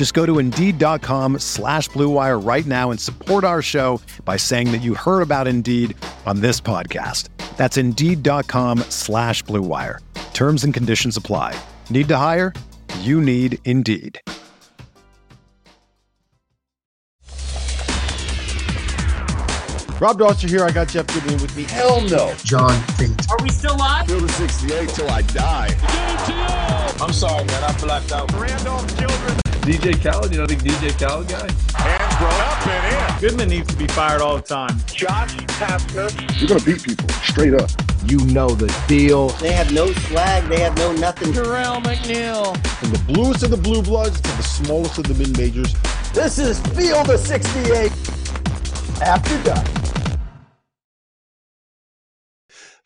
Just go to Indeed.com slash BlueWire right now and support our show by saying that you heard about Indeed on this podcast. That's Indeed.com slash BlueWire. Terms and conditions apply. Need to hire? You need Indeed. Rob Dauster here. I got Jeff Goodman with me. Hell no. John Fink. Are we still live? Field of 68 till I die. I'm sorry, man. I blacked out. Randolph Childress. DJ Khaled, you know the DJ Khaled guy? Hands thrown up and in. Goodman needs to be fired all the time. Josh Pastner. You're going to beat people straight up. You know the deal. They have no swag. They have no nothing. Terrell McNeil. From the bluest of the blue bloods to the smallest of the mid majors. This is Field of 68 after dark.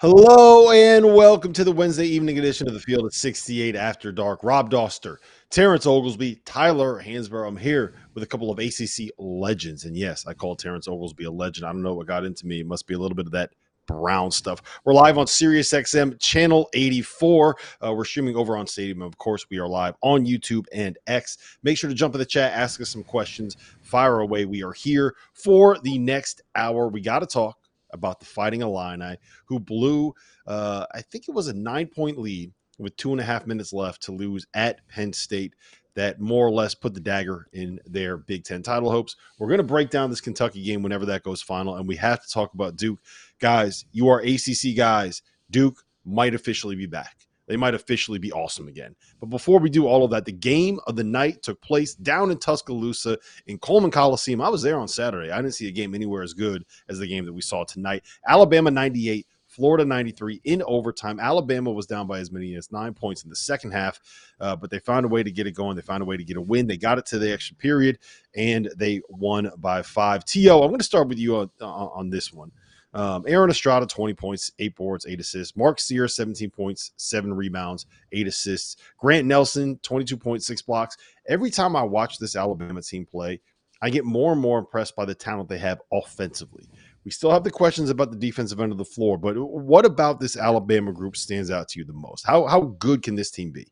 Hello and welcome to the Wednesday evening edition of the Field of 68 After Dark. Rob Dauster, Terrence Oglesby, Tyler Hansbrough. I'm here with a couple of ACC legends. And yes, I call Terrence Oglesby a legend. I don't know what got into me. It must be a little bit of that brown stuff. We're live on Sirius XM channel 84. Uh, we're streaming over on Stadium. Of course, we are live on YouTube and X. Make sure to jump in the chat, ask us some questions, fire away. We are here for the next hour. We got to talk about the Fighting Illini, who blew, uh, I think it was a nine point lead with two and a half minutes left to lose at Penn State. That more or less put the dagger in their Big Ten title hopes. We're going to break down this Kentucky game whenever that goes final, and we have to talk about Duke. Guys, you are ACC guys. Duke might officially be back. They might officially be awesome again. But before we do all of that, the game of the night took place down in Tuscaloosa in Coleman Coliseum. I was there on Saturday. I didn't see a game anywhere as good as the game that we saw tonight. Alabama 98, Florida 93 in overtime. Alabama was down by as many as nine points in the second half, uh, but they found a way to get it going. They found a way to get a win. They got it to the extra period, and they won by five. T.O., I'm going to start with you on, on, this one. Um, Aaron Estrada, 20 points, eight boards, eight assists. Mark Sears, 17 points, seven rebounds, eight assists. Grant Nelson, 22.6 blocks. Every time I watch this Alabama team play, I get more and more impressed by the talent they have offensively. We still have the questions about the defensive end of the floor, but what about this Alabama group stands out to you the most? How, how good can this team be?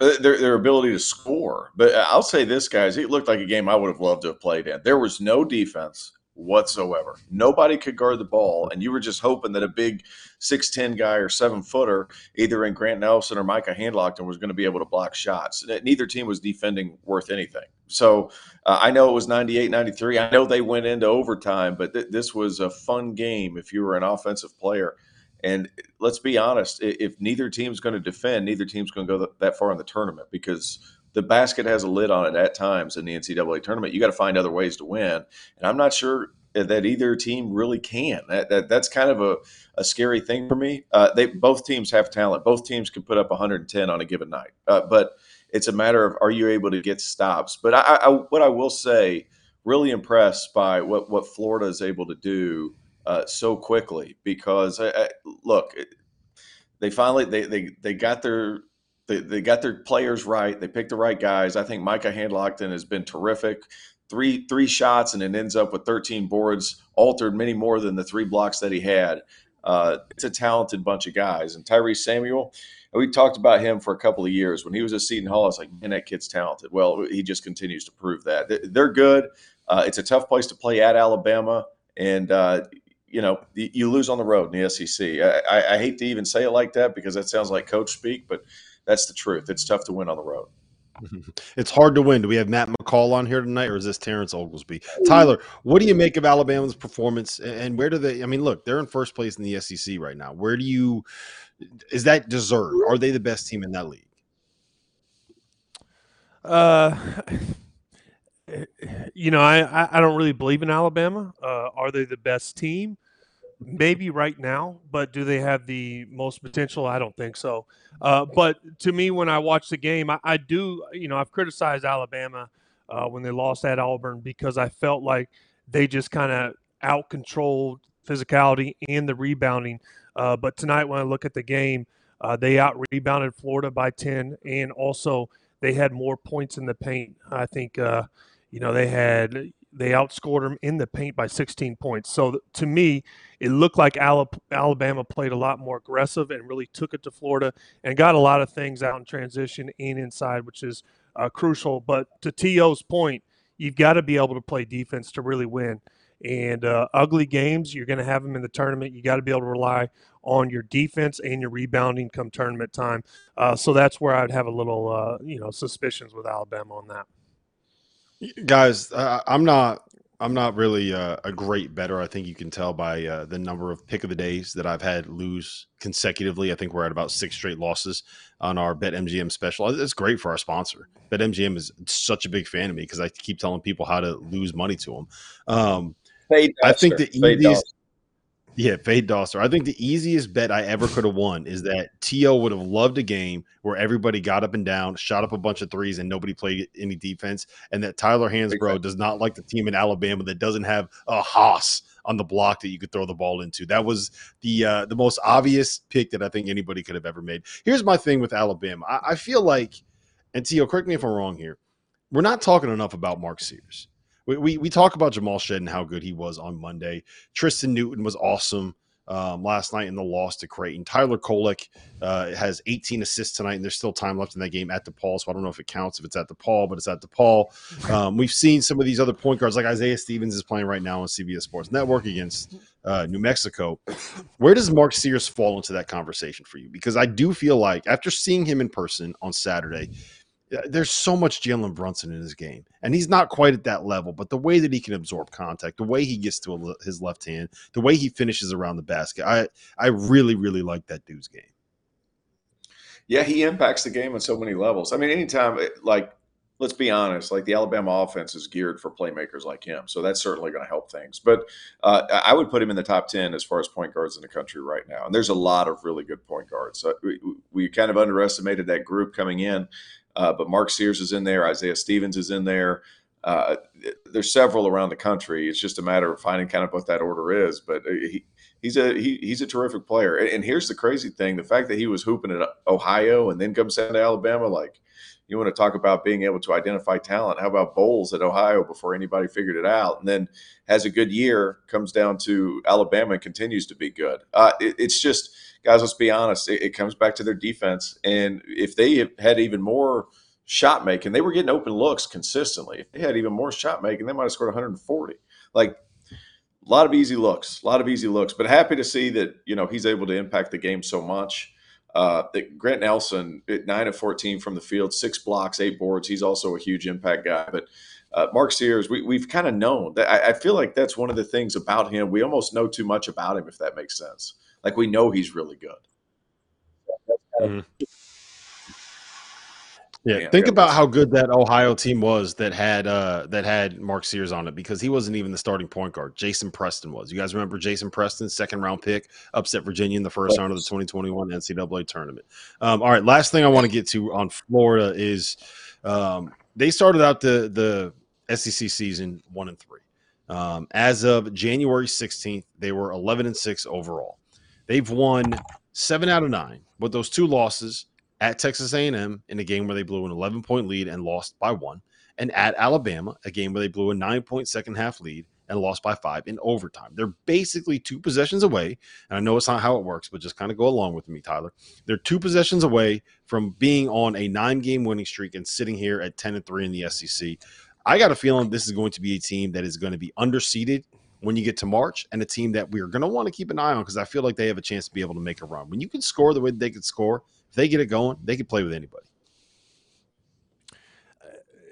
Uh, their, their ability to score. But I'll say this, guys, it looked like a game I would have loved to have played in. There was no defense whatsoever. Nobody could guard the ball, and you were just hoping that a big six ten guy or seven footer, either in Grant Nelson or Micah Handlogten, was going to be able to block shots. Neither team was defending worth anything. So uh, I know it was 98 93. I know they went into overtime, but th- this was a fun game if you were an offensive player. And let's be honest, if neither team's going to defend, neither team's going to go that far in the tournament because the basket has a lid on it at times in the NCAA tournament. You got to find other ways to win, and I'm not sure that either team really can. That, that that's kind of a, a scary thing for me. Uh, they both teams have talent. Both teams can put up 110 on a given night, uh, but it's a matter of are you able to get stops. But I, I, what I will say, really impressed by what what Florida is able to do uh, so quickly because I, look, they finally they they they got their they, they got their players right. They picked the right guys. I think Micah Handlogten has been terrific. Three three shots and it ends up with 13 boards, altered many more than the three blocks that he had. Uh, it's a talented bunch of guys. And Tyrese Samuel, we talked about him for a couple of years. When he was at Seton Hall, I was like, man, that kid's talented. Well, he just continues to prove that. They're good. Uh, it's a tough place to play at Alabama. And, uh, you know, you lose on the road in the SEC. I, I hate to even say it like that because that sounds like coach speak, but – that's the truth. It's tough to win on the road. It's hard to win. Do we have Matt McCall on here tonight, or is this Terrence Oglesby? Tyler, what do you make of Alabama's performance, and where do they? I mean, look, they're in first place in the SEC right now. Where do you? Is that deserved? Are they the best team in that league? Uh, you know, I I don't really believe in Alabama. Uh, are they the best team? Maybe right now, but do they have the most potential? I don't think so. Uh, but to me, when I watch the game, I, I do. You know, I've criticized Alabama uh, when they lost at Auburn because I felt like they just kind of out controlled physicality and the rebounding. Uh, but tonight, when I look at the game, uh, they out rebounded Florida by ten, and also they had more points in the paint. I think uh, you know they had they outscored them in the paint by 16 points. So to me, it looked like Alabama played a lot more aggressive and really took it to Florida and got a lot of things out in transition and inside, which is uh, crucial. But to T.O.'s point, you've got to be able to play defense to really win. And uh, ugly games, you're going to have them in the tournament. You got to be able to rely on your defense and your rebounding come tournament time. Uh, so that's where I'd have a little, uh, you know, suspicions with Alabama on that. Guys, uh, I'm not. I'm not really uh, a great better. I think you can tell by uh, the number of pick of the days that I've had lose consecutively. I think we're at about six straight losses on our BetMGM special. It's great for our sponsor. BetMGM is such a big fan of me because I keep telling people how to lose money to them. Um, I think the easiest. Yeah, Fade Dauster. I think the easiest bet I ever could have won is that T.O. would have loved a game where everybody got up and down, shot up a bunch of threes, and nobody played any defense. And that Tyler Hansbrough does not like the team in Alabama that doesn't have a Haas on the block that you could throw the ball into. That was the uh, the most obvious pick that I think anybody could have ever made. Here's my thing with Alabama. I, I feel like, and T.O., correct me if I'm wrong here, we're not talking enough about Mark Sears we, we, we talk about Jamal Shead and how good he was on Monday. Tristan Newton was awesome um, last night in the loss to Creighton. Tyler Kolek uh, has 18 assists tonight, and there's still time left in that game at DePaul. So I don't know if it counts if it's at DePaul, but it's at DePaul. Um, we've seen some of these other point guards, like Isaiah Stevens is playing right now on CBS Sports Network against uh, New Mexico. Where does Mark Sears fall into that conversation for you? Because I do feel like after seeing him in person on Saturday, there's so much Jalen Brunson in his game, and he's not quite at that level. But the way that he can absorb contact, the way he gets to his left hand, the way he finishes around the basket, I I really really like that dude's game. Yeah, he impacts the game on so many levels. I mean, anytime eh, like let's be honest, like the Alabama offense is geared for playmakers like him, so that's certainly going to help things. But uh, I would put him in the top ten as far as point guards in the country right now, and there's a lot of really good point guards. So we, we kind of underestimated that group coming in. Uh, but Mark Sears is in there. Isaiah Stevens is in there. Uh, there's several around the country. It's just a matter of finding kind of what that order is. But uh, he, he's a he, he's a terrific player. And here's the crazy thing: the fact that he was hooping at Ohio and then comes down to Alabama, like you want to talk about being able to identify talent. How about Boals at Ohio before anybody figured it out, and then has a good year, comes down to Alabama and continues to be good. Uh, it, it's just guys, let's be honest. It, it, comes back to their defense, and if they had even more shot making, they were getting open looks consistently. If they had even more shot making, they might have scored 140. Like a lot of easy looks, a lot of easy looks. But happy to see that you know he's able to impact the game so much. Uh, that Grant Nelson at nine of 14 from the field, six blocks, eight boards. He's also a huge impact guy. But uh, Mark Sears, we, we've kind of known that. I, I, feel like that's one of the things about him. We almost know too much about him, if that makes sense. Like we know he's really good. Mm-hmm. Yeah, think about how good that Ohio team was that had uh that had Mark Sears on it because he wasn't even the starting point guard. Jason Preston was. You guys remember Jason Preston, second round pick, upset Virginia in the first round of the 2021 NCAA tournament. Um, all right, last thing I want to get to on Florida is um, they started out the the SEC season one and three. Um, as of January 16th, they were 11 and six overall. They've won seven out of nine, but those two losses at Texas A&M in a game where they blew an 11 point lead and lost by one, and at Alabama, a game where they blew a nine point second half lead and lost by five in overtime. They're basically two possessions away. And I know it's not how it works, but just kind of go along with me, Tyler. They're two possessions away from being on a nine game winning streak and sitting here at 10 and 3 in the SEC. I got a feeling this is going to be a team that is going to be underseeded when you get to March and a team that we're going to want to keep an eye on because I feel like they have a chance to be able to make a run. When you can score the way they could score, if they get it going, they can play with anybody.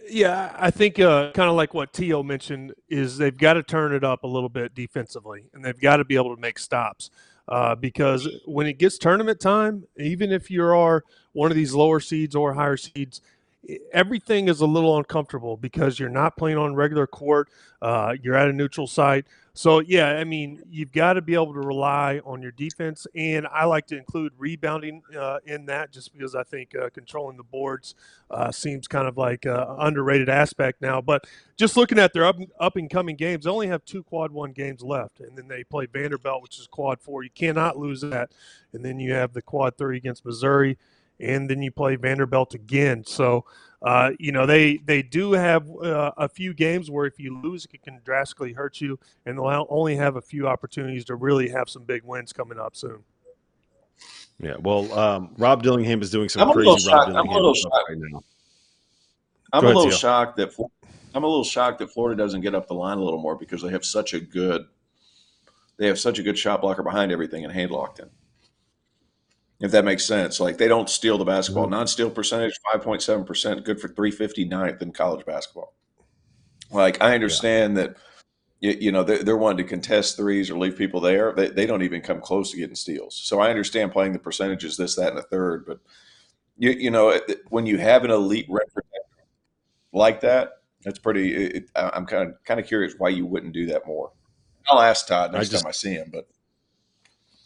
Yeah, I think uh, kind of like what Tio mentioned is they've got to turn it up a little bit defensively, and they've got to be able to make stops uh, because when it gets tournament time, even if you are one of these lower seeds or higher seeds, everything is a little uncomfortable because you're not playing on regular court. Uh, you're at a neutral site. So, yeah, I mean, you've got to be able to rely on your defense. And I like to include rebounding uh, in that just because I think uh, controlling the boards uh, seems kind of like an underrated aspect now. But just looking at their up, up and coming games, they only have two quad one games left. And then they play Vanderbilt, which is quad four. You cannot lose that. And then you have the quad three against Missouri and then you play Vanderbilt again. So, uh, you know, they they do have uh, a few games where if you lose, it can drastically hurt you, and they'll only have a few opportunities to really have some big wins coming up soon. Yeah, well, um, Rob Dillingham is doing some I'm crazy a little Rob shocked. I'm a little shocked. right now. I'm Go a little Theo. shocked that I'm a little shocked that Florida doesn't get up the line a little more because they have such a good they have such a good shot blocker behind everything and Handlogten. If that makes sense, like they don't steal the basketball. Mm-hmm. Non-steal percentage five point seven percent, good for 359th in college basketball. Like I understand that you, know they're, wanting to contest threes or leave people there. They, they don't even come close to getting steals. So I understand playing the percentages, this, that, and a third. But you you know when you have an elite protector like that, that's pretty. It, I- I'm kind of kind of curious why you wouldn't do that more. I'll ask Todd next just- time I see him. But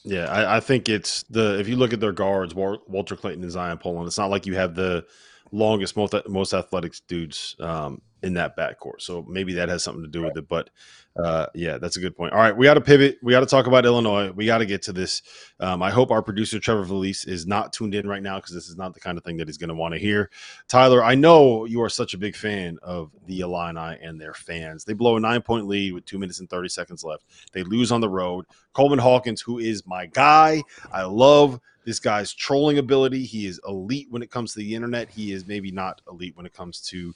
Yeah, I, I think it's the if you look at their guards, Walter Clayton and Zyon Pullin, it's not like you have the longest, most most athletic dudes um, in that backcourt. So maybe that has something to do with it. But uh, yeah, that's a good point. All right, we got to pivot. We got to talk about Illinois. We got to get to this. Um, I hope our producer Trevor Valise is not tuned in right now because this is not the kind of thing that he's going to want to hear. Tyler, I know you are such a big fan of the Illini and their fans. They blow a nine point lead with two minutes and thirty seconds left. They lose on the road. Coleman Hawkins, who is my guy. I love this guy's trolling ability. He is elite when it comes to the internet. He is maybe not elite when it comes to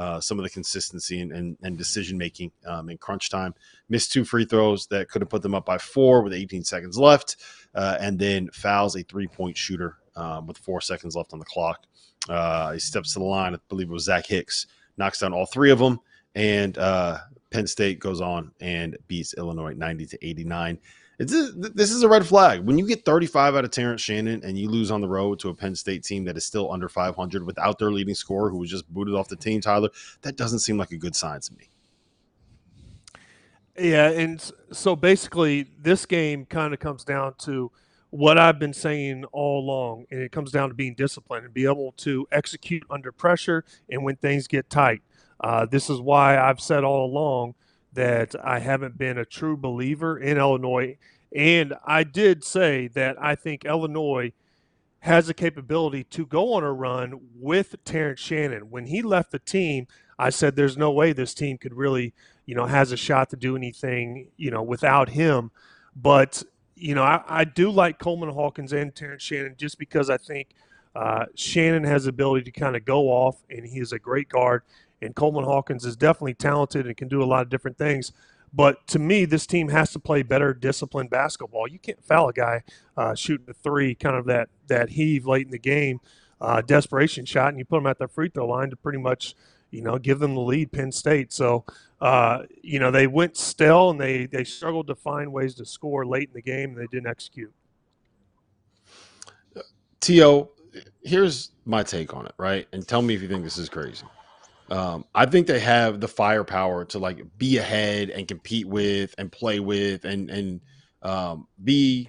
uh, some of the consistency and, and, and decision making um, in crunch time. Missed two free throws that could have put them up by four with 18 seconds left, uh, and then fouls a three point shooter um, with four seconds left on the clock. Uh, he steps to the line. I believe it was Zach Hicks, knocks down all three of them, and uh, Penn State goes on and beats Illinois 90 to 89. It's a, this is a red flag. When you get 35 out of Terrence Shannon and you lose on the road to a Penn State team that is still under 500 without their leading scorer who was just booted off the team, Tyler, that doesn't seem like a good sign to me. Yeah, and so basically, this game kind of comes down to what I've been saying all along, and it comes down to being disciplined and be able to execute under pressure and when things get tight. Uh, this is why I've said all along that I haven't been a true believer in Illinois, and I did say that I think Illinois has the capability to go on a run with Terrence Shannon. When he left the team, I said there's no way this team could really, you know, has a shot to do anything, you know, without him. But, you know, I, I do like Coleman Hawkins and Terrence Shannon just because I think uh, Shannon has the ability to kind of go off and he is a great guard. And Coleman Hawkins is definitely talented and can do a lot of different things. But to me, this team has to play better disciplined basketball. You can't foul a guy uh, shooting a three, kind of that that heave late in the game, uh, desperation shot, and you put them at the free throw line to pretty much, you know, give them the lead. Penn State. So, uh, you know, they went stale and they they struggled to find ways to score late in the game, and they didn't execute. Tio, here's my take on it, right? And tell me if you think this is crazy. Um, I think they have the firepower to like be ahead and compete with and play with and and um, be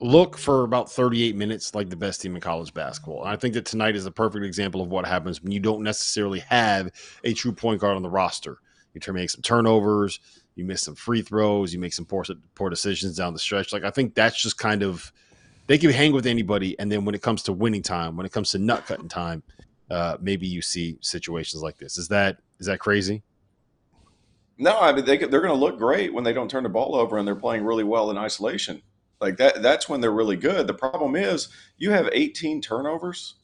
look for about 38 minutes like the best team in college basketball. And I think that tonight is a perfect example of what happens when you don't necessarily have a true point guard on the roster. You turn make some turnovers, you miss some free throws, you make some poor poor decisions down the stretch. Like I think that's just kind of they can hang with anybody, and then when it comes to winning time, when it comes to nut cutting time, uh, maybe you see situations like this. Is that is that crazy? No, I mean they they're going to look great when they don't turn the ball over and they're playing really well in isolation. Like that that's when they're really good. The problem is you have 18 turnovers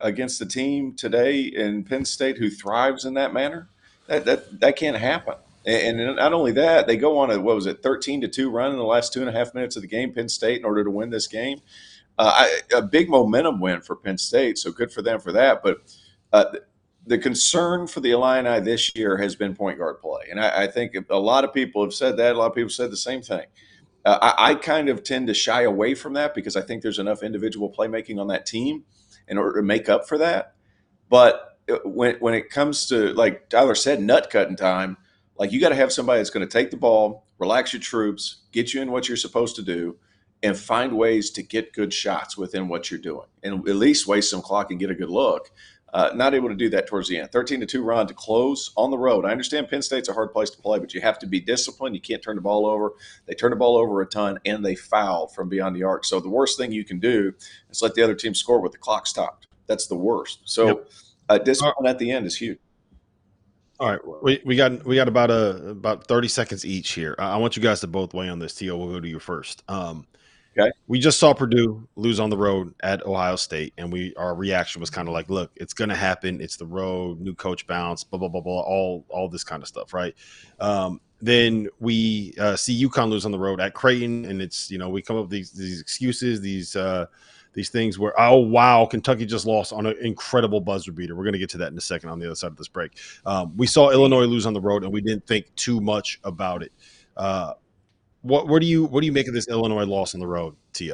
against the team today in Penn State who thrives in that manner. That that that can't happen. And, and not only that, they go on a what was it, 13 to two run in the last two and a half minutes of the game. Penn State in order to win this game. Uh, I, a big momentum win for Penn State, so good for them for that. But uh, the concern for the Illini this year has been point guard play, and I, I think a lot of people have said that. A lot of people said the same thing. Uh, I, I, kind of tend to shy away from that because I think there's enough individual playmaking on that team in order to make up for that. But uh, when when it comes to like Tyler said, nut cutting time, like you got to have somebody that's going to take the ball, relax your troops, get you in what you're supposed to do, and find ways to get good shots within what you're doing, and at least waste some clock and get a good look. Uh, not able to do that towards the end. 13 to 2 run to close on the road. I understand Penn State's a hard place to play, but you have to be disciplined. You can't turn the ball over. They turn the ball over a ton and they foul from beyond the arc. So the worst thing you can do is let the other team score with the clock stopped. That's the worst. So yep. uh, discipline at the end is huge. All right, we, we got we got about a about thirty seconds each here. I want you guys to both weigh on this. Tio, we'll go to you first. Um, okay, we just saw Purdue lose on the road at Ohio State, and we our reaction was kind of like, "Look, it's going to happen. It's the road, new coach bounce, blah blah blah blah, all all this kind of stuff, right?" Um, then we uh, see UConn lose on the road at Creighton, and it's you know we come up with these these excuses, these uh, these things where oh wow kentucky just lost on an incredible buzzer beater we're going to get to that in a second on the other side of this break um, we saw illinois lose on the road and we didn't think too much about it uh, what, what do you what do you make of this illinois loss on the road to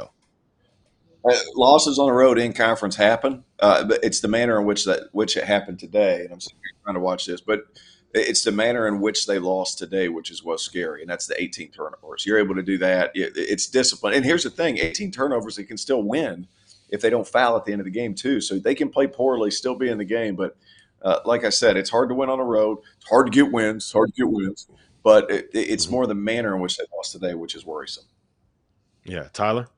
uh, losses on the road in conference happen uh, but it's the manner in which that which it happened today and i'm trying to watch this but it's the manner in which they lost today, which is what's scary, and that's the 18 turnovers. You're able to do that. It's discipline. And here's the thing: 18 turnovers, they can still win if they don't foul at the end of the game too. So they can play poorly, still be in the game. But uh, like I said, it's hard to win on the road. It's hard to get wins. It's hard to get wins. But it, it's more the manner in which they lost today, which is worrisome. Yeah, Tyler.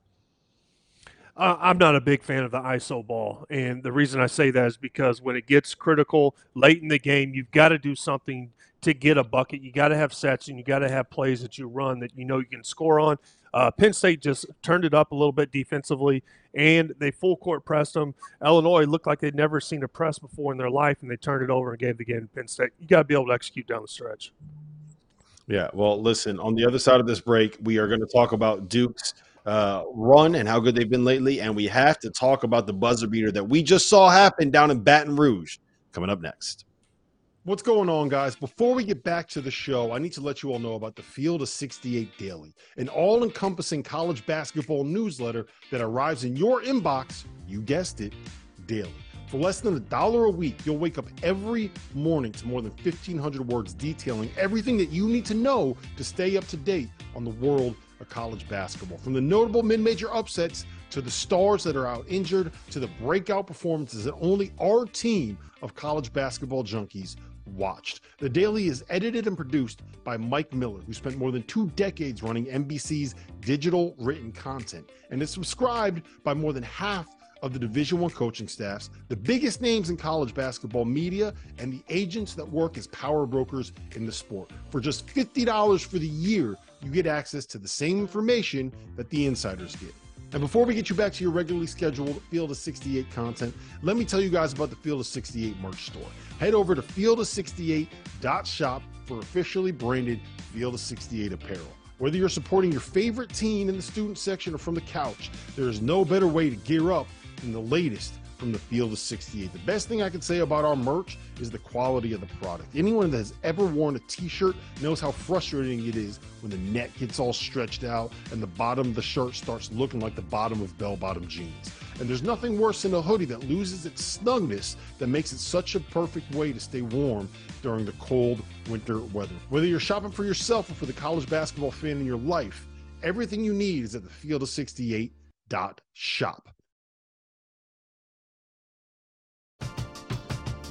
Uh, I'm not a big fan of the ISO ball. And the reason I say that is because when it gets critical late in the game, you've got to do something to get a bucket. You got to have sets and you got to have plays that you run that you know you can score on. Uh, Penn State just turned it up a little bit defensively and they full court pressed them. Illinois looked like they'd never seen a press before in their life and they turned it over and gave the game to Penn State. You got to be able to execute down the stretch. Yeah. Well, listen, on the other side of this break, we are going to talk about Duke's uh, run and how good they've been lately. And we have to talk about the buzzer beater that we just saw happen down in Baton Rouge coming up next. What's going on, guys? Before we get back to the show, I need to let you all know about the Field of 68 Daily, an all encompassing college basketball newsletter that arrives in your inbox, you guessed it, daily. For less than a dollar a week, you'll wake up every morning to more than 1,500 words detailing everything that you need to know to stay up to date on the world of college basketball. From the notable mid major upsets to the stars that are out injured to the breakout performances that only our team of college basketball junkies watched. The Daily is edited and produced by Mike Miller, who spent more than two decades running NBC's digital written content, and is subscribed by more than half of the Division One coaching staffs, the biggest names in college basketball media, and the agents that work as power brokers in the sport. For just $50 for the year, you get access to the same information that the insiders get. And before we get you back to your regularly scheduled Field of 68 content, let me tell you guys about the Field of 68 merch store. Head over to field68.shop for officially branded Field of 68 apparel. Whether you're supporting your favorite team in the student section or from the couch, there is no better way to gear up than the latest from the field of 68. The best thing I can say about our merch is the quality of the product. Anyone that has ever worn a t-shirt knows how frustrating it is when the neck gets all stretched out and the bottom of the shirt starts looking like the bottom of bell-bottom jeans. And there's nothing worse than a hoodie that loses its snugness that makes it such a perfect way to stay warm during the cold winter weather. Whether you're shopping for yourself or for the college basketball fan in your life, everything you need is at the field of 68 shop.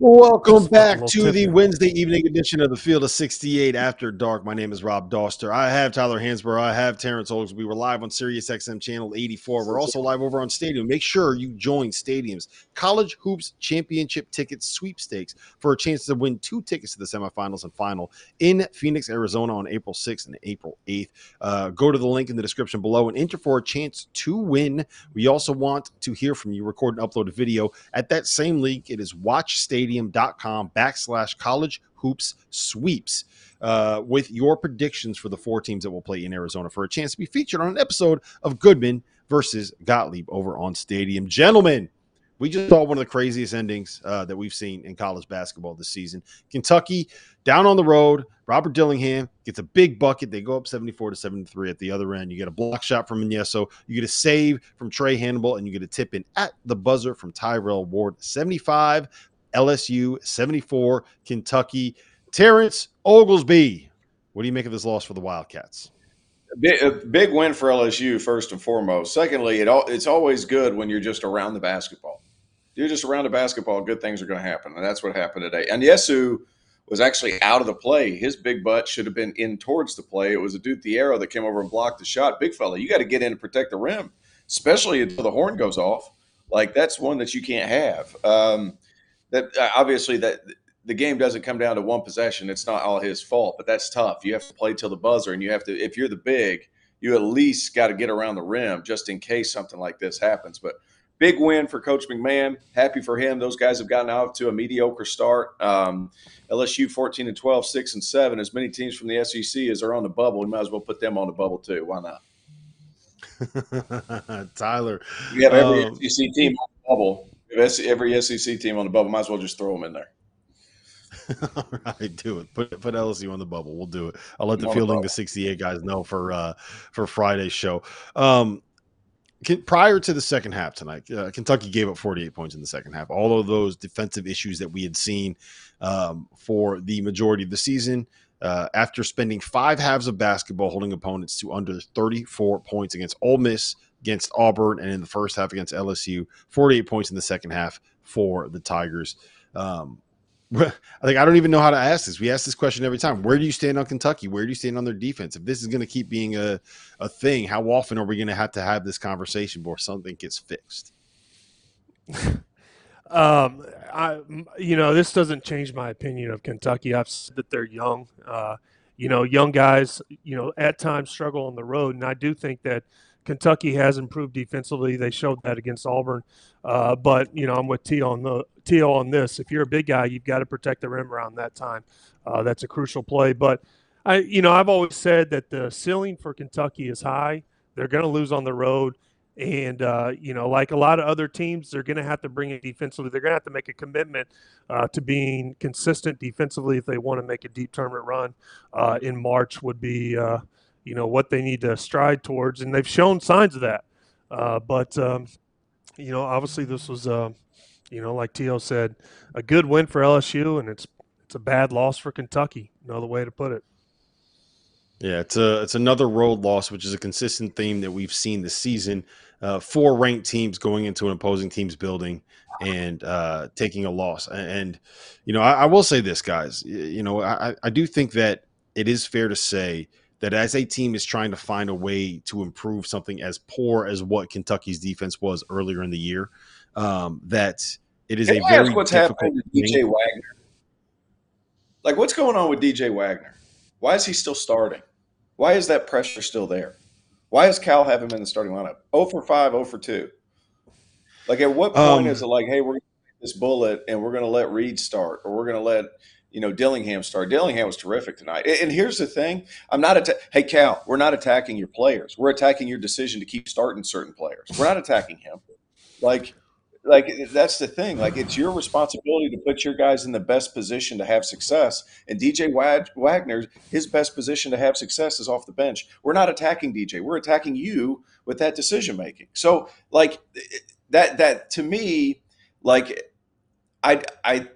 Welcome back to the Wednesday evening edition of the Field of 68 After Dark. My name is Rob Dauster. I have Tyler Hansbrough. I have Terrence Oglesby. We were live on Sirius XM channel 84. We're also live over on Stadium. Make sure you join Stadium's College Hoops Championship Tickets Sweepstakes for a chance to win two tickets to the semifinals and final in Phoenix, Arizona on April 6th and April 8th. Uh, go to the link in the description below and enter for a chance to win. We also want to hear from you. Record and upload a video at that same link. It is Watch Stadium stadium.com backslash college hoops sweeps uh, with your predictions for the four teams that will play in Arizona for a chance to be featured on an episode of Goodman versus Gottlieb over on Stadium. Gentlemen, we just saw one of the craziest endings uh, that we've seen in college basketball this season. Kentucky down on the road. Robert Dillingham gets a big bucket. They go up 74 to 73 at the other end. You get a block shot from Onyenso. You get a save from Trae Hannibal, and you get a tip in at the buzzer from Tyrell Ward. 75 LSU 74, Kentucky. Terrence Oglesby, what do you make of this loss for the Wildcats? Big, big win for LSU, first and foremost. Secondly, it all, it's always good when you're just around the basketball. You're just around the basketball, good things are going to happen. And that's what happened today. And Yesu was actually out of the play. His big butt should have been in towards the play. It was Adou Thiero that came over and blocked the shot. Big fella, you got to get in and protect the rim, especially until the horn goes off. Like that's one that you can't have. Um, that uh, obviously that the game doesn't come down to one possession. It's not all his fault, but that's tough. You have to play till the buzzer, and you have to. If you're the big, you at least got to get around the rim just in case something like this happens. But big win for Coach McMahon. Happy for him. Those guys have gotten out to a mediocre start. Um, LSU 14 and 12, 6 and 7. As many teams from the SEC as are on the bubble, we might as well put them on the bubble too. Why not? Tyler. We have every um, SEC team on the bubble every SEC team on the bubble. Might as well just throw them in there. All right, do it. Put put LSU on the bubble. We'll do it. I'll let the fielding the, 68 guys know for uh for Friday's show. Um can, prior to the second half tonight, uh, Kentucky gave up 48 points in the second half. All of those defensive issues that we had seen um, for the majority of the season, uh, after spending five halves of basketball holding opponents to under 34 points against Ole Miss, against Auburn and in the first half against LSU, 48 points in the second half for the Tigers. Um, I think I don't even know how to ask this. We ask this question every time. Where do you stand on Kentucky? Where do you stand on their defense? If this is going to keep being a, a thing, how often are we going to have to have this conversation before something gets fixed? um, I, you know, this doesn't change my opinion of Kentucky. I've said that they're young. Uh, you know, young guys, you know, at times struggle on the road, and I do think that Kentucky has improved defensively. They showed that against Auburn. Uh, but you know, I'm with T on the T on this. If you're a big guy, you've got to protect the rim around that time. Uh, that's a crucial play. But I, you know, I've always said that the ceiling for Kentucky is high. They're going to lose on the road, and uh, you know, like a lot of other teams, they're going to have to bring it defensively. They're going to have to make a commitment uh, to being consistent defensively if they want to make a deep tournament run uh, in March. Would be uh, you know what they need to stride towards, and they've shown signs of that. Uh, but um, you know, obviously, this was uh, you know, like Tio said, a good win for LSU, and it's it's a bad loss for Kentucky. Another way to put it. Yeah, it's a it's another road loss, which is a consistent theme that we've seen this season. Uh, four ranked teams going into an opposing team's building and uh, taking a loss. And, and you know, I, I, will say this, guys. You know, I, I do think that it is fair to say that as a team is trying to find a way to improve something as poor as what Kentucky's defense was earlier in the year, um, that it is Can a very what's happening to DJ Wagner. Like, what's going on with DJ Wagner? Why is he still starting? Why is that pressure still there? Why does Cal have him in the starting lineup? 0 for 5, 0 for 2. Like, at what point um, is it like, hey, we're going to this bullet and we're going to let Reed start or we're going to let – you know, Dillingham start? Dillingham was terrific tonight. And here's the thing: I'm not. Atta- hey, Cal, we're not attacking your players. We're attacking your decision to keep starting certain players. We're not attacking him. Like, like that's the thing. Like it's your responsibility to put your guys in the best position to have success. And DJ Wagner, his best position to have success is off the bench. We're not attacking DJ. We're attacking you with that decision making. So like that that to me, like I I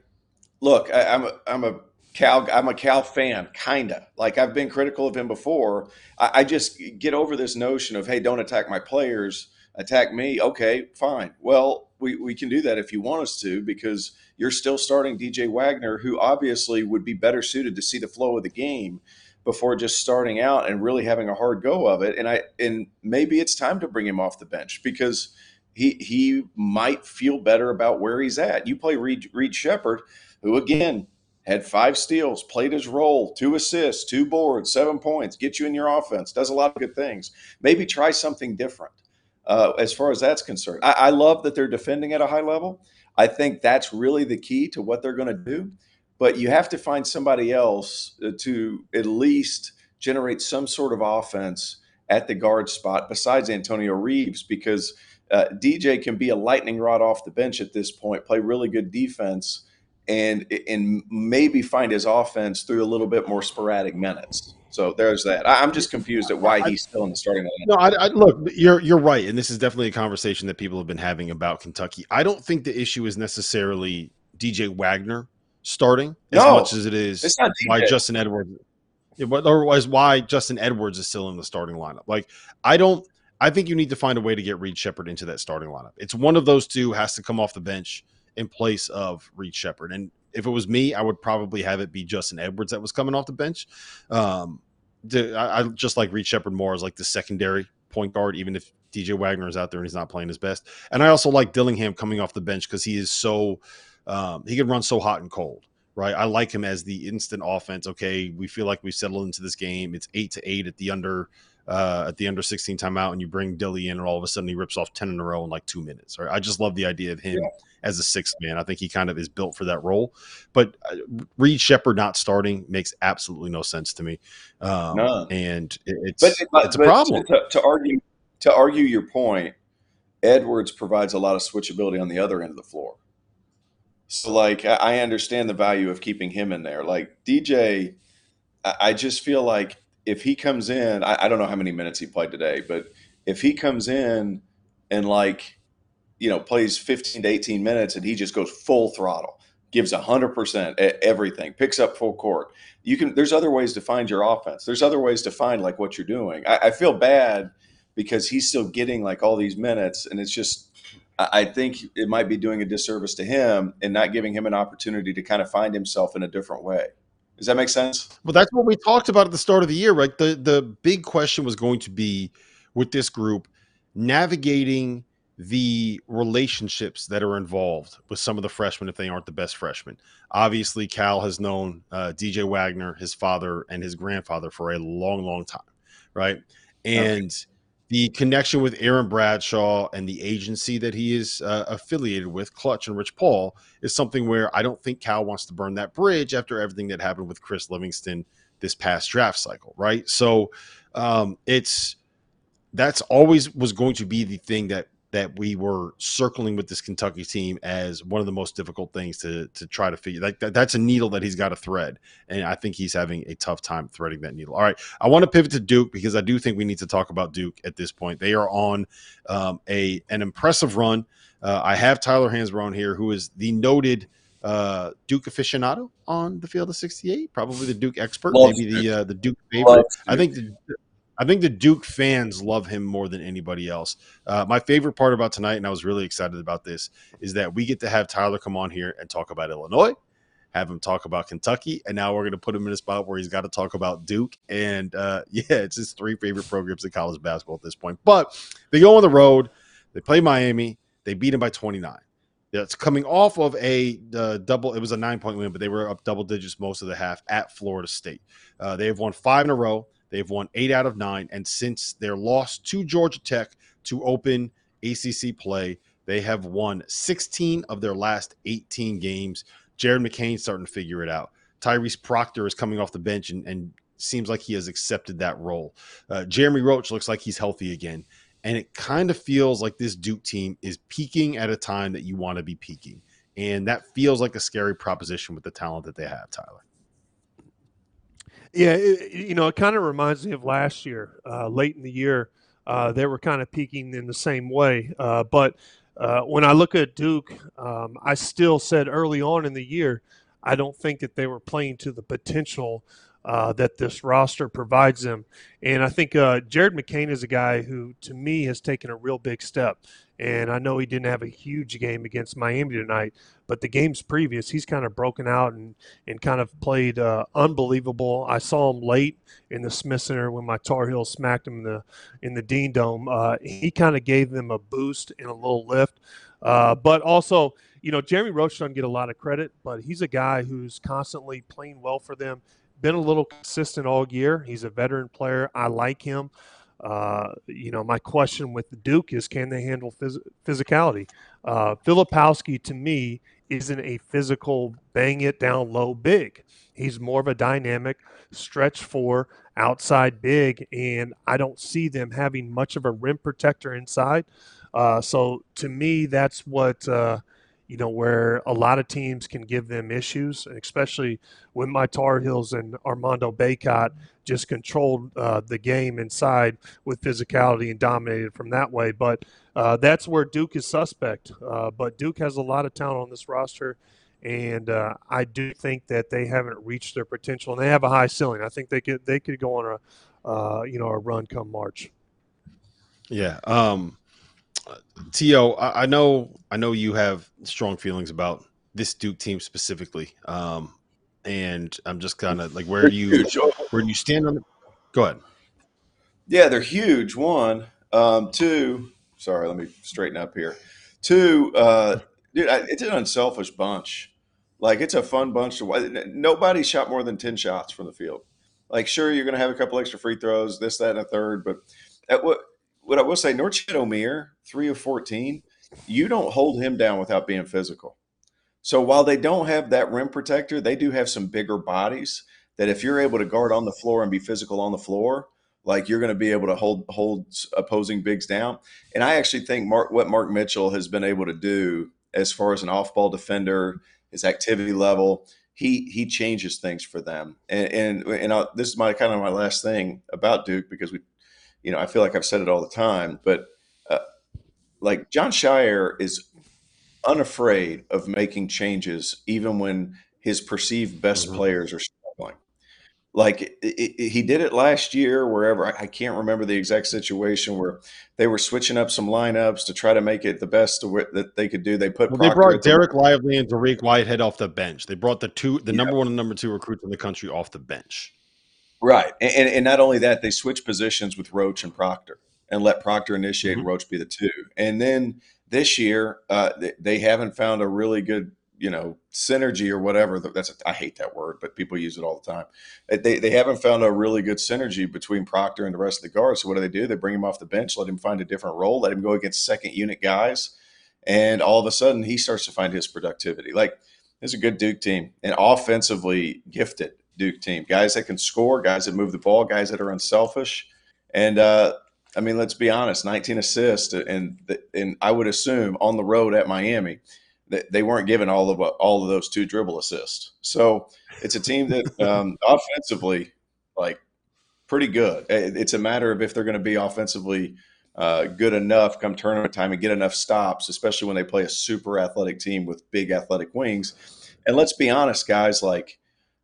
look, I, I'm a, I'm a Cal, I'm a Cal fan, kinda. Like I've been critical of him before. I, I, just get over this notion of, hey, don't attack my players, attack me. Okay, fine. Well, we, we can do that if you want us to, because you're still starting DJ Wagner, who obviously would be better suited to see the flow of the game before just starting out and really having a hard go of it. And I and maybe it's time to bring him off the bench because he he might feel better about where he's at. You play Reed, Reed Sheppard, who again had five steals, played his role, two assists, two boards, seven points, get you in your offense, does a lot of good things. Maybe try something different uh, as far as that's concerned. I, I love that they're defending at a high level. I think that's really the key to what they're going to do. But you have to find somebody else uh, to at least generate some sort of offense at the guard spot besides Antonio Reeves because uh, DJ can be a lightning rod off the bench at this point, play really good defense and and maybe find his offense through a little bit more sporadic minutes. So there's that. I'm just confused at why he's still in the starting lineup. No, I, I, look, you're you're right, and this is definitely a conversation that people have been having about Kentucky. I don't think the issue is necessarily DJ Wagner starting as no, much as it is why Justin Edwards, otherwise why Justin Edwards is still in the starting lineup. Like I don't. I think you need to find a way to get Reed Sheppard into that starting lineup. It's one of those two has to come off the bench in place of Reed Sheppard. And if it was me, I would probably have it be Justin Edwards that was coming off the bench. Um, to, I, I, just like Reed Sheppard more as like the secondary point guard, even if DJ Wagner is out there and he's not playing his best. And I also like Dillingham coming off the bench because he is so um, he can run so hot and cold. Right, I like him as the instant offense. Okay, we feel like we settled into this game. It's eight to eight at the under uh, at the under 16 timeout, and you bring Dilly in, and all of a sudden he rips off 10 in a row in like two minutes. Right, I just love the idea of him yeah as a sixth man. I think he kind of is built for that role. But uh, Reed Sheppard not starting makes absolutely no sense to me. Um. And it's but, but, it's a problem. To, to, argue to argue your point, Edwards provides a lot of switchability on the other end of the floor. So, like, I understand the value of keeping him in there. Like DJ, I just feel like if he comes in, I, I don't know how many minutes he played today, but if he comes in and like you know, plays 15 to 18 minutes and he just goes full throttle, gives 100% everything, picks up full court. You can, there's other ways to find your offense. There's other ways to find like what you're doing. I, I feel bad because he's still getting like all these minutes and it's just, I think it might be doing a disservice to him and not giving him an opportunity to kind of find himself in a different way. Does that make sense? Well, that's what we talked about at the start of the year, right? The the big question was going to be with this group navigating the relationships that are involved with some of the freshmen if they aren't the best freshmen. Obviously, Cal has known uh, DJ Wagner, his father, and his grandfather for a long, long time, right? And okay. The connection with Aaron Bradshaw and the agency that he is uh, affiliated with, Klutch and Rich Paul, is something where I don't think Cal wants to burn that bridge after everything that happened with Chris Livingston this past draft cycle, right? So um, it's that's always was going to be the thing that that we were circling with this Kentucky team as one of the most difficult things to to try to figure. Like that, that's a needle that he's got to thread, and I think he's having a tough time threading that needle. All right, I want to pivot to Duke because I do think we need to talk about Duke at this point. They are on um, a an impressive run. Uh, I have Tyler Hansbrough here, who is the noted uh, Duke aficionado on the field of 68, probably the Duke expert, maybe the uh, the Duke favorite. I think the, I think the Duke fans love him more than anybody else. Uh, my favorite part about tonight, and I was really excited about this, is that we get to have Tyler come on here and talk about Illinois, have him talk about Kentucky, and now we're going to put him in a spot where he's got to talk about Duke. And uh, yeah, it's his three favorite programs in college basketball at this point. But they go on the road, they play Miami, they beat him by 29. It's coming off of a uh, double. It was a nine point win, but they were up double digits most of the half at Florida State. Uh, they have won five in a row. They've won eight out of nine. And since their loss to Georgia Tech to open ACC play, they have won 16 of their last 18 games. Jared McCain starting to figure it out. Tyrese Proctor is coming off the bench and, and seems like he has accepted that role. Uh, Jeremy Roach looks like he's healthy again. And it kind of feels like this Duke team is peaking at a time that you want to be peaking. And that feels like a scary proposition with the talent that they have, Tyler. Yeah, it, you know, it kind of reminds me of last year, uh, late in the year. Uh, they were kind of peaking in the same way. Uh, but uh, when I look at Duke, um, I still said early on in the year, I don't think that they were playing to the potential uh, that this roster provides them. And I think uh, Jared McCain is a guy who, to me, has taken a real big step. And I know he didn't have a huge game against Miami tonight, but the games previous, he's kind of broken out and, and kind of played uh, unbelievable. I saw him late in the Smith Center when my Tar Heels smacked him in the in the Dean Dome. Uh, he kind of gave them a boost and a little lift. Uh, but also, you know, Jeremy Roach doesn't get a lot of credit, but he's a guy who's constantly playing well for them been a little consistent all year. He's a veteran player. I like him. Uh, you know, my question with Duke is can they handle phys- physicality? Uh, Filipowski, to me, isn't a physical bang it down low big. He's more of a dynamic stretch for outside big, and I don't see them having much of a rim protector inside. Uh, so to me, that's what uh, you know, where a lot of teams can give them issues, especially when my Tar Heels and Armando Bacot just controlled uh, the game inside with physicality and dominated from that way. But uh, that's where Duke is suspect. Uh, but Duke has a lot of talent on this roster, and uh, I do think that they haven't reached their potential, and they have a high ceiling. I think they could they could go on a uh, you know a run come March. Yeah. Um, Tio, I, I know I know you have strong feelings about this Duke team specifically. Um, and I'm just kind of like, where do you where do you stand on it? Go ahead. Yeah, they're huge. One, um, two. Sorry, let me straighten up here. Two, uh, dude, I, it's an unselfish bunch. Like it's a fun bunch to. Nobody shot more than ten shots from the field. Like, sure, you're going to have a couple extra free throws, this, that, and a third, but at what what I will say, Norchad Omier, three of 14, you don't hold him down without being physical. So while they don't have that rim protector, they do have some bigger bodies that if you're able to guard on the floor and be physical on the floor, like you're going to be able to hold hold opposing bigs down. And I actually think Mark, what Mark Mitchell has been able to do as far as an off-ball defender, his activity level, he he changes things for them. And and, and I, this is my kind of my last thing about Duke because we you know, I feel like I've said it all the time, but uh, like Jon Scheyer is unafraid of making changes, even when his perceived best mm-hmm. players are struggling. Like it, it, he did it last year, wherever I, I, can't remember the exact situation where they were switching up some lineups to try to make it the best that they could do. They put well, they brought Dereck Lively and Dariq Whitehead off the bench. They brought the two, the yeah. number one and number two recruits in the country off the bench. Right, and, and not only that, they switch positions with Roach and Proctor, and let Proctor initiate mm-hmm. and Roach be the two. And then this year, uh, they, they, haven't found a really good, you know, synergy or whatever. That's a, I hate that word, but people use it all the time. They they haven't found a really good synergy between Proctor and the rest of the guards. So what do they do? They bring him off the bench, let him find a different role, let him go against second unit guys, and all of a sudden he starts to find his productivity. Like it's a good Duke team and offensively gifted. Duke team. Guys that can score, guys that move the ball, guys that are unselfish. And uh, I mean, let's be honest, 19 assists, and and I would assume on the road at Miami that they weren't given all of all of those two dribble assists. So it's a team that um, offensively, like, pretty good. It's a matter of if they're going to be offensively uh, good enough come tournament time and get enough stops, especially when they play a super athletic team with big athletic wings. And let's be honest, guys, like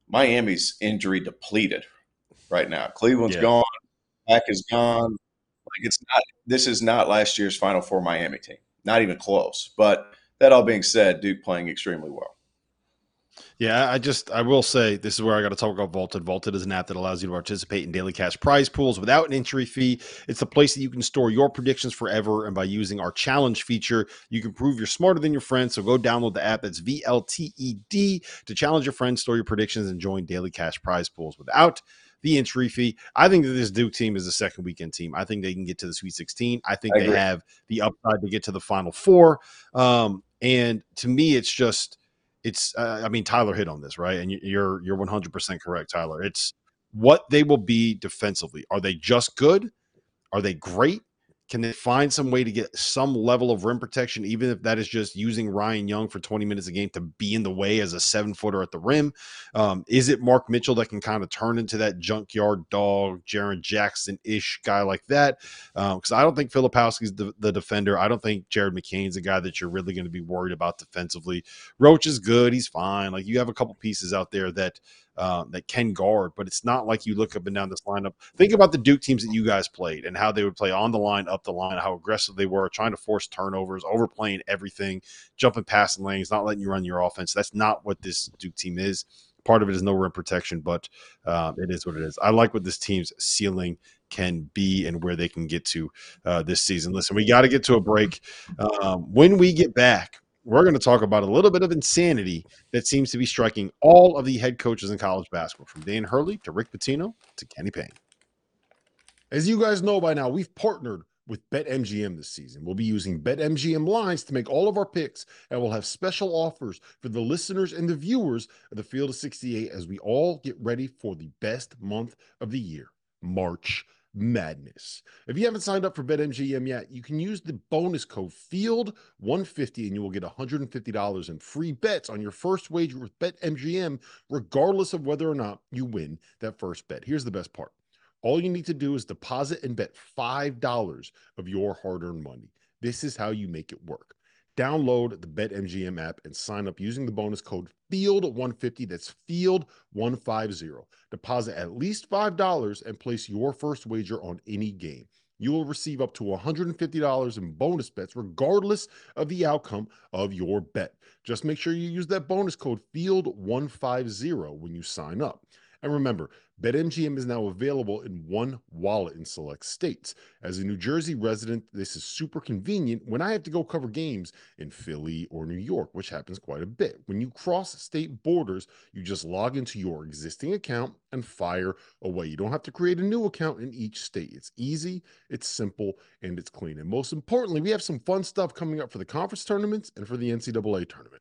Miami's injury depleted right now. Cleveland's yeah. gone, Mack is gone. Like it's not. This is not last year's Final Four Miami team. Not even close. But that all being said, Duke playing extremely well. Yeah, I just I will say this is where I got to talk about Vaulted. Vaulted is an app that allows you to participate in daily cash prize pools without an entry fee. It's the place that you can store your predictions forever, and by using our challenge feature, you can prove you're smarter than your friends. So go download the app. That's VLTED to challenge your friends, store your predictions, and join daily cash prize pools without the entry fee. I think that this Duke team is a second weekend team. I think they can get to the Sweet 16. I think I they have the upside to get to the Final Four. Um, and to me, it's just it's uh, I mean Tyler hit on this right, and you're you're 100 percent correct, Tyler. It's what they will be defensively. Are they just good? Are they great? Can they find some way to get some level of rim protection, even if that is just using Ryan Young for 20 minutes a game to be in the way as a seven footer at the rim? Um, is it Mark Mitchell that can kind of turn into that junkyard dog, Jaren Jackson ish guy like that? Because um, I don't think Filipowski's the, the defender. I don't think Jared McCain's a guy that you're really going to be worried about defensively. Roach is good. He's fine. Like you have a couple pieces out there that um, that can guard, but it's not like you look up and down this lineup. Think about the Duke teams that you guys played and how they would play on the line, up the line, how aggressive they were, trying to force turnovers, overplaying everything, jumping past lanes, not letting you run your offense. That's not what this Duke team is. Part of it is no rim protection, but um, it is what it is. I like what this team's ceiling can be and where they can get to uh, this season. Listen, we got to get to a break. Um, when we get back, we're going to talk about a little bit of insanity that seems to be striking all of the head coaches in college basketball, from Dan Hurley to Rick Pitino to Kenny Payne. As you guys know by now, we've partnered with BetMGM this season. We'll be using BetMGM lines to make all of our picks, and we'll have special offers for the listeners and the viewers of the Field of 68 as we all get ready for the best month of the year, March madness. If you haven't signed up for BetMGM yet, you can use the bonus code FIELD150 and you will get $150 in free bets on your first wager with BetMGM, regardless of whether or not you win that first bet. Here's the best part all you need to do is deposit and bet $5 of your hard earned money. This is how you make it work. Download the BetMGM app and sign up using the bonus code FIELD150. That's FIELD150. Deposit at least $5 and place your first wager on any game. You will receive up to $150 in bonus bets, regardless of the outcome of your bet. Just make sure you use that bonus code FIELD150 when you sign up. And remember, BetMGM is now available in one wallet in select states. As a New Jersey resident, this is super convenient when I have to go cover games in Philly or New York, which happens quite a bit. When you cross state borders, you just log into your existing account and fire away. You don't have to create a new account in each state. It's easy, it's simple, and it's clean. And most importantly, we have some fun stuff coming up for the conference tournaments and for the NCAA tournament.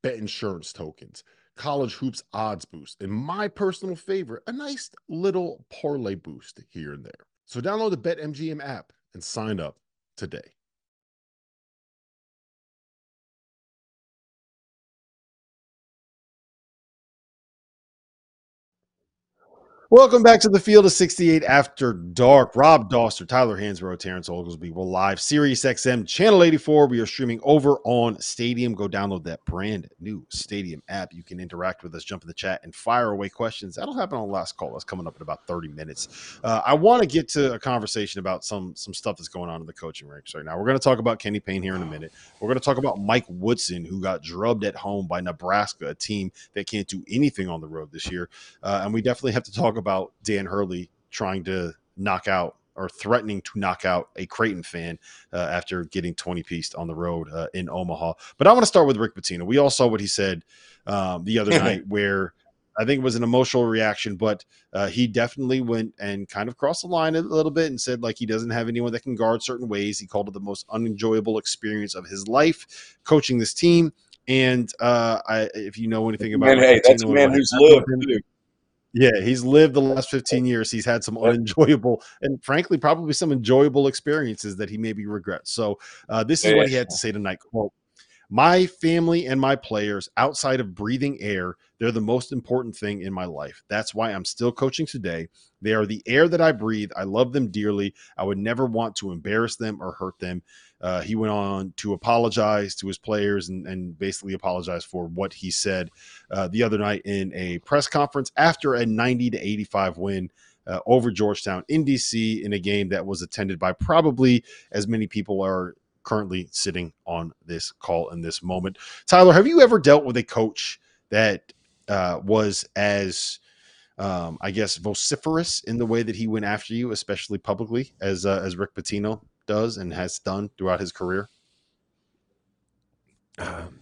Bet insurance tokens college hoops odds boost, and my personal favorite, a nice little parlay boost here and there. So download the BetMGM app and sign up today. Welcome back to the field of 68 after dark. Rob Dauster, Tyler Hansbrough, Terrence Oglesby. We're live, Sirius XM, channel 84. We are streaming over on Stadium. Go download that brand new Stadium app. You can interact with us, jump in the chat, and fire away questions. That'll happen on the last call. That's coming up in about 30 minutes. Uh, I want to get to a conversation about some some stuff that's going on in the coaching ranks right now. We're going to talk about Kenny Payne here in a minute. We're going to talk about Mike Woodson, who got drubbed at home by Nebraska, a team that can't do anything on the road this year. Uh, and we definitely have to talk about Dan Hurley trying to knock out or threatening to knock out a Creighton fan uh, after getting 20 pieced on the road uh, in Omaha. But I want to start with Rick Pitino. We all saw what he said um, the other night, where I think it was an emotional reaction, but uh, he definitely went and kind of crossed the line a little bit and said like he doesn't have anyone that can guard certain ways. He called it the most unenjoyable experience of his life coaching this team. And uh, I, if you know anything about, man, hey, that's a man who's lived. Yeah, he's lived the last 15 years. He's had some unenjoyable and frankly, probably some enjoyable experiences that he maybe regrets. So uh, this is what he had to say tonight. Quote, my family and my players, outside of breathing air, they're the most important thing in my life. That's why I'm still coaching today. They are the air that I breathe. I love them dearly. I would never want to embarrass them or hurt them. Uh, he went on to apologize to his players and, and basically apologize for what he said uh, the other night in a press conference after a 90 to 85 win. Uh, over Georgetown in DC in a game that was attended by probably as many people are currently sitting on this call in this moment. Tyler, have you ever dealt with a coach that uh, was as um, I guess vociferous in the way that he went after you, especially publicly, as uh, as Rick Pitino does and has done throughout his career? Um,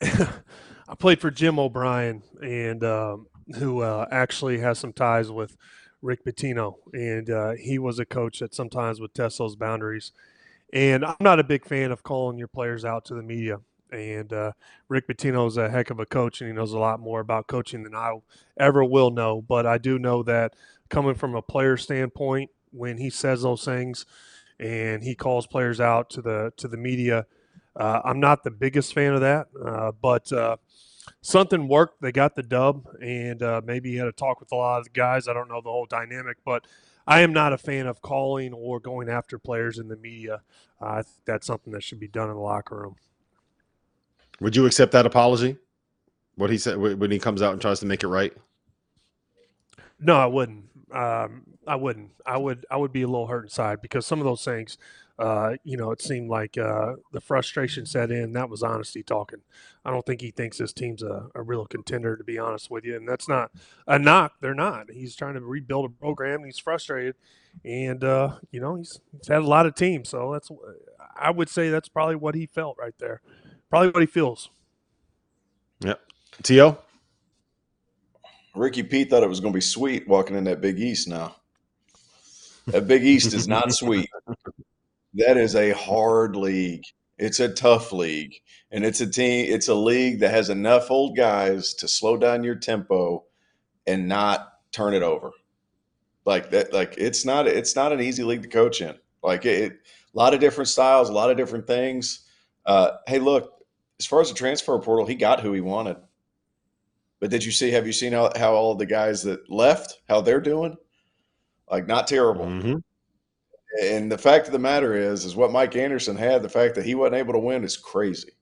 I played for Jim O'Brien, and um, who uh, actually has some ties with Rick Pitino, and uh, he was a coach that sometimes would test those boundaries. And I'm not a big fan of calling your players out to the media. And uh, Rick Pitino is a heck of a coach, and he knows a lot more about coaching than I ever will know. But I do know that coming from a player standpoint, when he says those things, and he calls players out to the to the media. Uh, I'm not the biggest fan of that, uh, but uh, something worked. They got the dub, and uh, maybe he had a talk with a lot of the guys. I don't know the whole dynamic, but I am not a fan of calling or going after players in the media. I think that's something that should be done in the locker room. Would you accept that apology? What he said when he comes out and tries to make it right? No, I wouldn't. Um, I wouldn't. I would. I would be a little hurt inside because some of those things, uh, you know, it seemed like uh, the frustration set in. That was honesty talking. I don't think he thinks this team's a, a real contender, to be honest with you. And that's not a knock. They're not. He's trying to rebuild a program. He's frustrated, and uh, you know, he's, he's had a lot of teams. So that's. I would say that's probably what he felt right there. Probably what he feels. Yep. T.O.? Ricky Pete thought it was going to be sweet walking in that Big East now. That Big East is not sweet. That is a hard league. It's a tough league. And it's a team, it's a league that has enough old guys to slow down your tempo and not turn it over. Like that, like it's not it's not an easy league to coach in. Like it, a lot of different styles, a lot of different things. Uh, hey, look, as far as the transfer portal, he got who he wanted. But did you see? Have you seen how, how all the guys that left how they're doing? Like not terrible. Mm-hmm. And the fact of the matter is, is what Mike Anderson had. The fact that he wasn't able to win is crazy.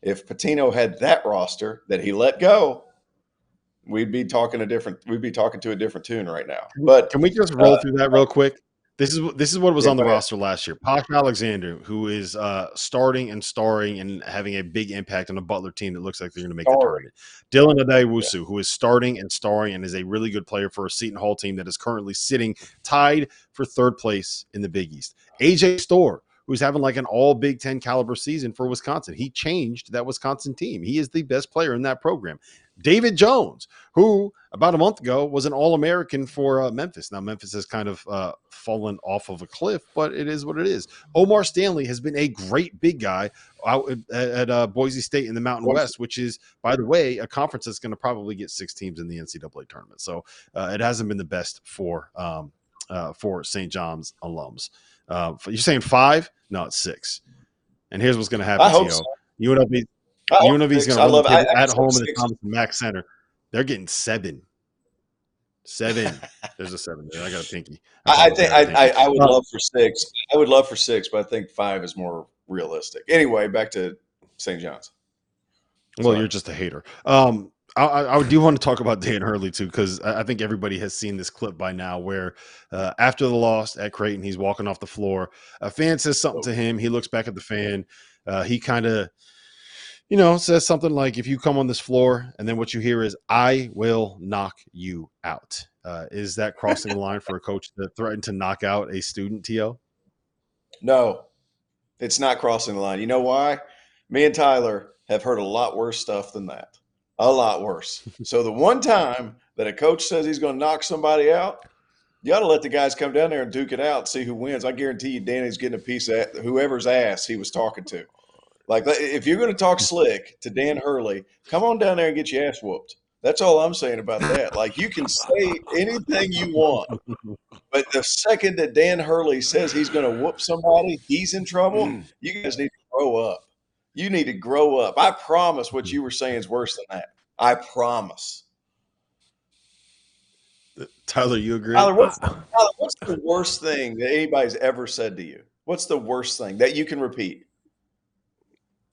If Pitino had that roster that he let go, we'd be talking a different. We'd be talking to a different tune right now. But can we just roll uh, through that real quick? This is this is what was yeah, on the roster last year. Posh Alexander, who is uh, starting and starring and having a big impact on a Butler team that looks like they're going to make Starring. the tournament. Dylan Addae-Wusu, yeah. who is starting and starring and is a really good player for a Seton Hall team that is currently sitting tied for third place in the Big East. AJ Storr, who's having like an all Big Ten caliber season for Wisconsin. He changed that Wisconsin team. He is the best player in that program. David Jones, who about a month ago was an All American for uh, Memphis. Now, Memphis has kind of uh, fallen off of a cliff, but it is what it is. O'Mar Stanley has been a great big guy out at, at uh, Boise State in the Mountain West, which is, by the way, a conference that's going to probably get six teams in the NCAA tournament. So uh, it hasn't been the best for um, uh, for St. John's alums. Uh, you're saying five? No, it's six. And here's what's going to happen. I hope so. UNLV UNLV's going to I, at home in the Thomas Mack Center. They're getting seven. Seven. There's a seven there. I got a pinky. I, I think I, I, I, would love for six. I would love for six, but I think five is more realistic. Anyway, back to St. John's. Well, Sorry. you're just a hater. Um, I, I, do want to talk about Dan Hurley too, because I think everybody has seen this clip by now. Where uh, after the loss at Creighton, he's walking off the floor. A fan says something to him. He looks back at the fan. Uh, he kind of you know, says something like, if you come on this floor and then what you hear is, I will knock you out. Uh, is that crossing the line for a coach that threatened to knock out a student, T.O.? No, it's not crossing the line. You know why? Me and Tyler have heard a lot worse stuff than that. A lot worse. so the one time that a coach says he's going to knock somebody out, you got to let the guys come down there and duke it out, see who wins. I guarantee you, Danny's getting a piece of whoever's ass he was talking to. Like if you're going to talk slick to Dan Hurley, come on down there and get your ass whooped. That's all I'm saying about that. Like you can say anything you want, but the second that Dan Hurley says he's going to whoop somebody, he's in trouble. Mm. You guys need to grow up. You need to grow up. I promise what you were saying is worse than that. I promise. Tyler, you agree? Tyler, what's, Tyler, what's the worst thing that anybody's ever said to you? What's the worst thing that you can repeat?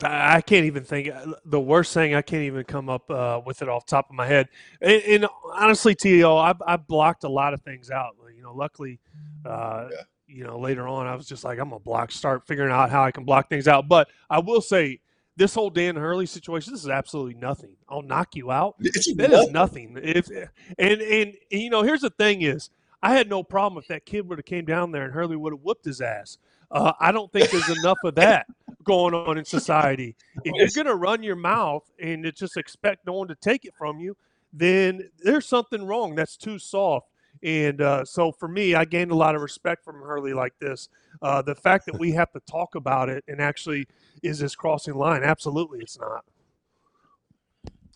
I can't even think uh, the worst thing. I can't even come up uh, with it off the top of my head. And, and honestly, To I've, I've blocked a lot of things out. You know, luckily, uh, yeah. You know, later on, I was just like, I'm gonna block, start figuring out how I can block things out. But I will say, this whole Dan Hurley situation, this is absolutely nothing. I'll knock you out. It's that nothing. is nothing. If and, and and you know, here's the thing: is I had no problem if that kid would have came down there and Hurley would have whooped his ass. Uh, I don't think there's enough of that going on in society. If you're going to run your mouth and just expect no one to take it from you, then there's something wrong. That's too soft. And uh, so for me, I gained a lot of respect from Hurley like this. Uh, the fact that we have to talk about it and actually is this crossing line? Absolutely, it's not.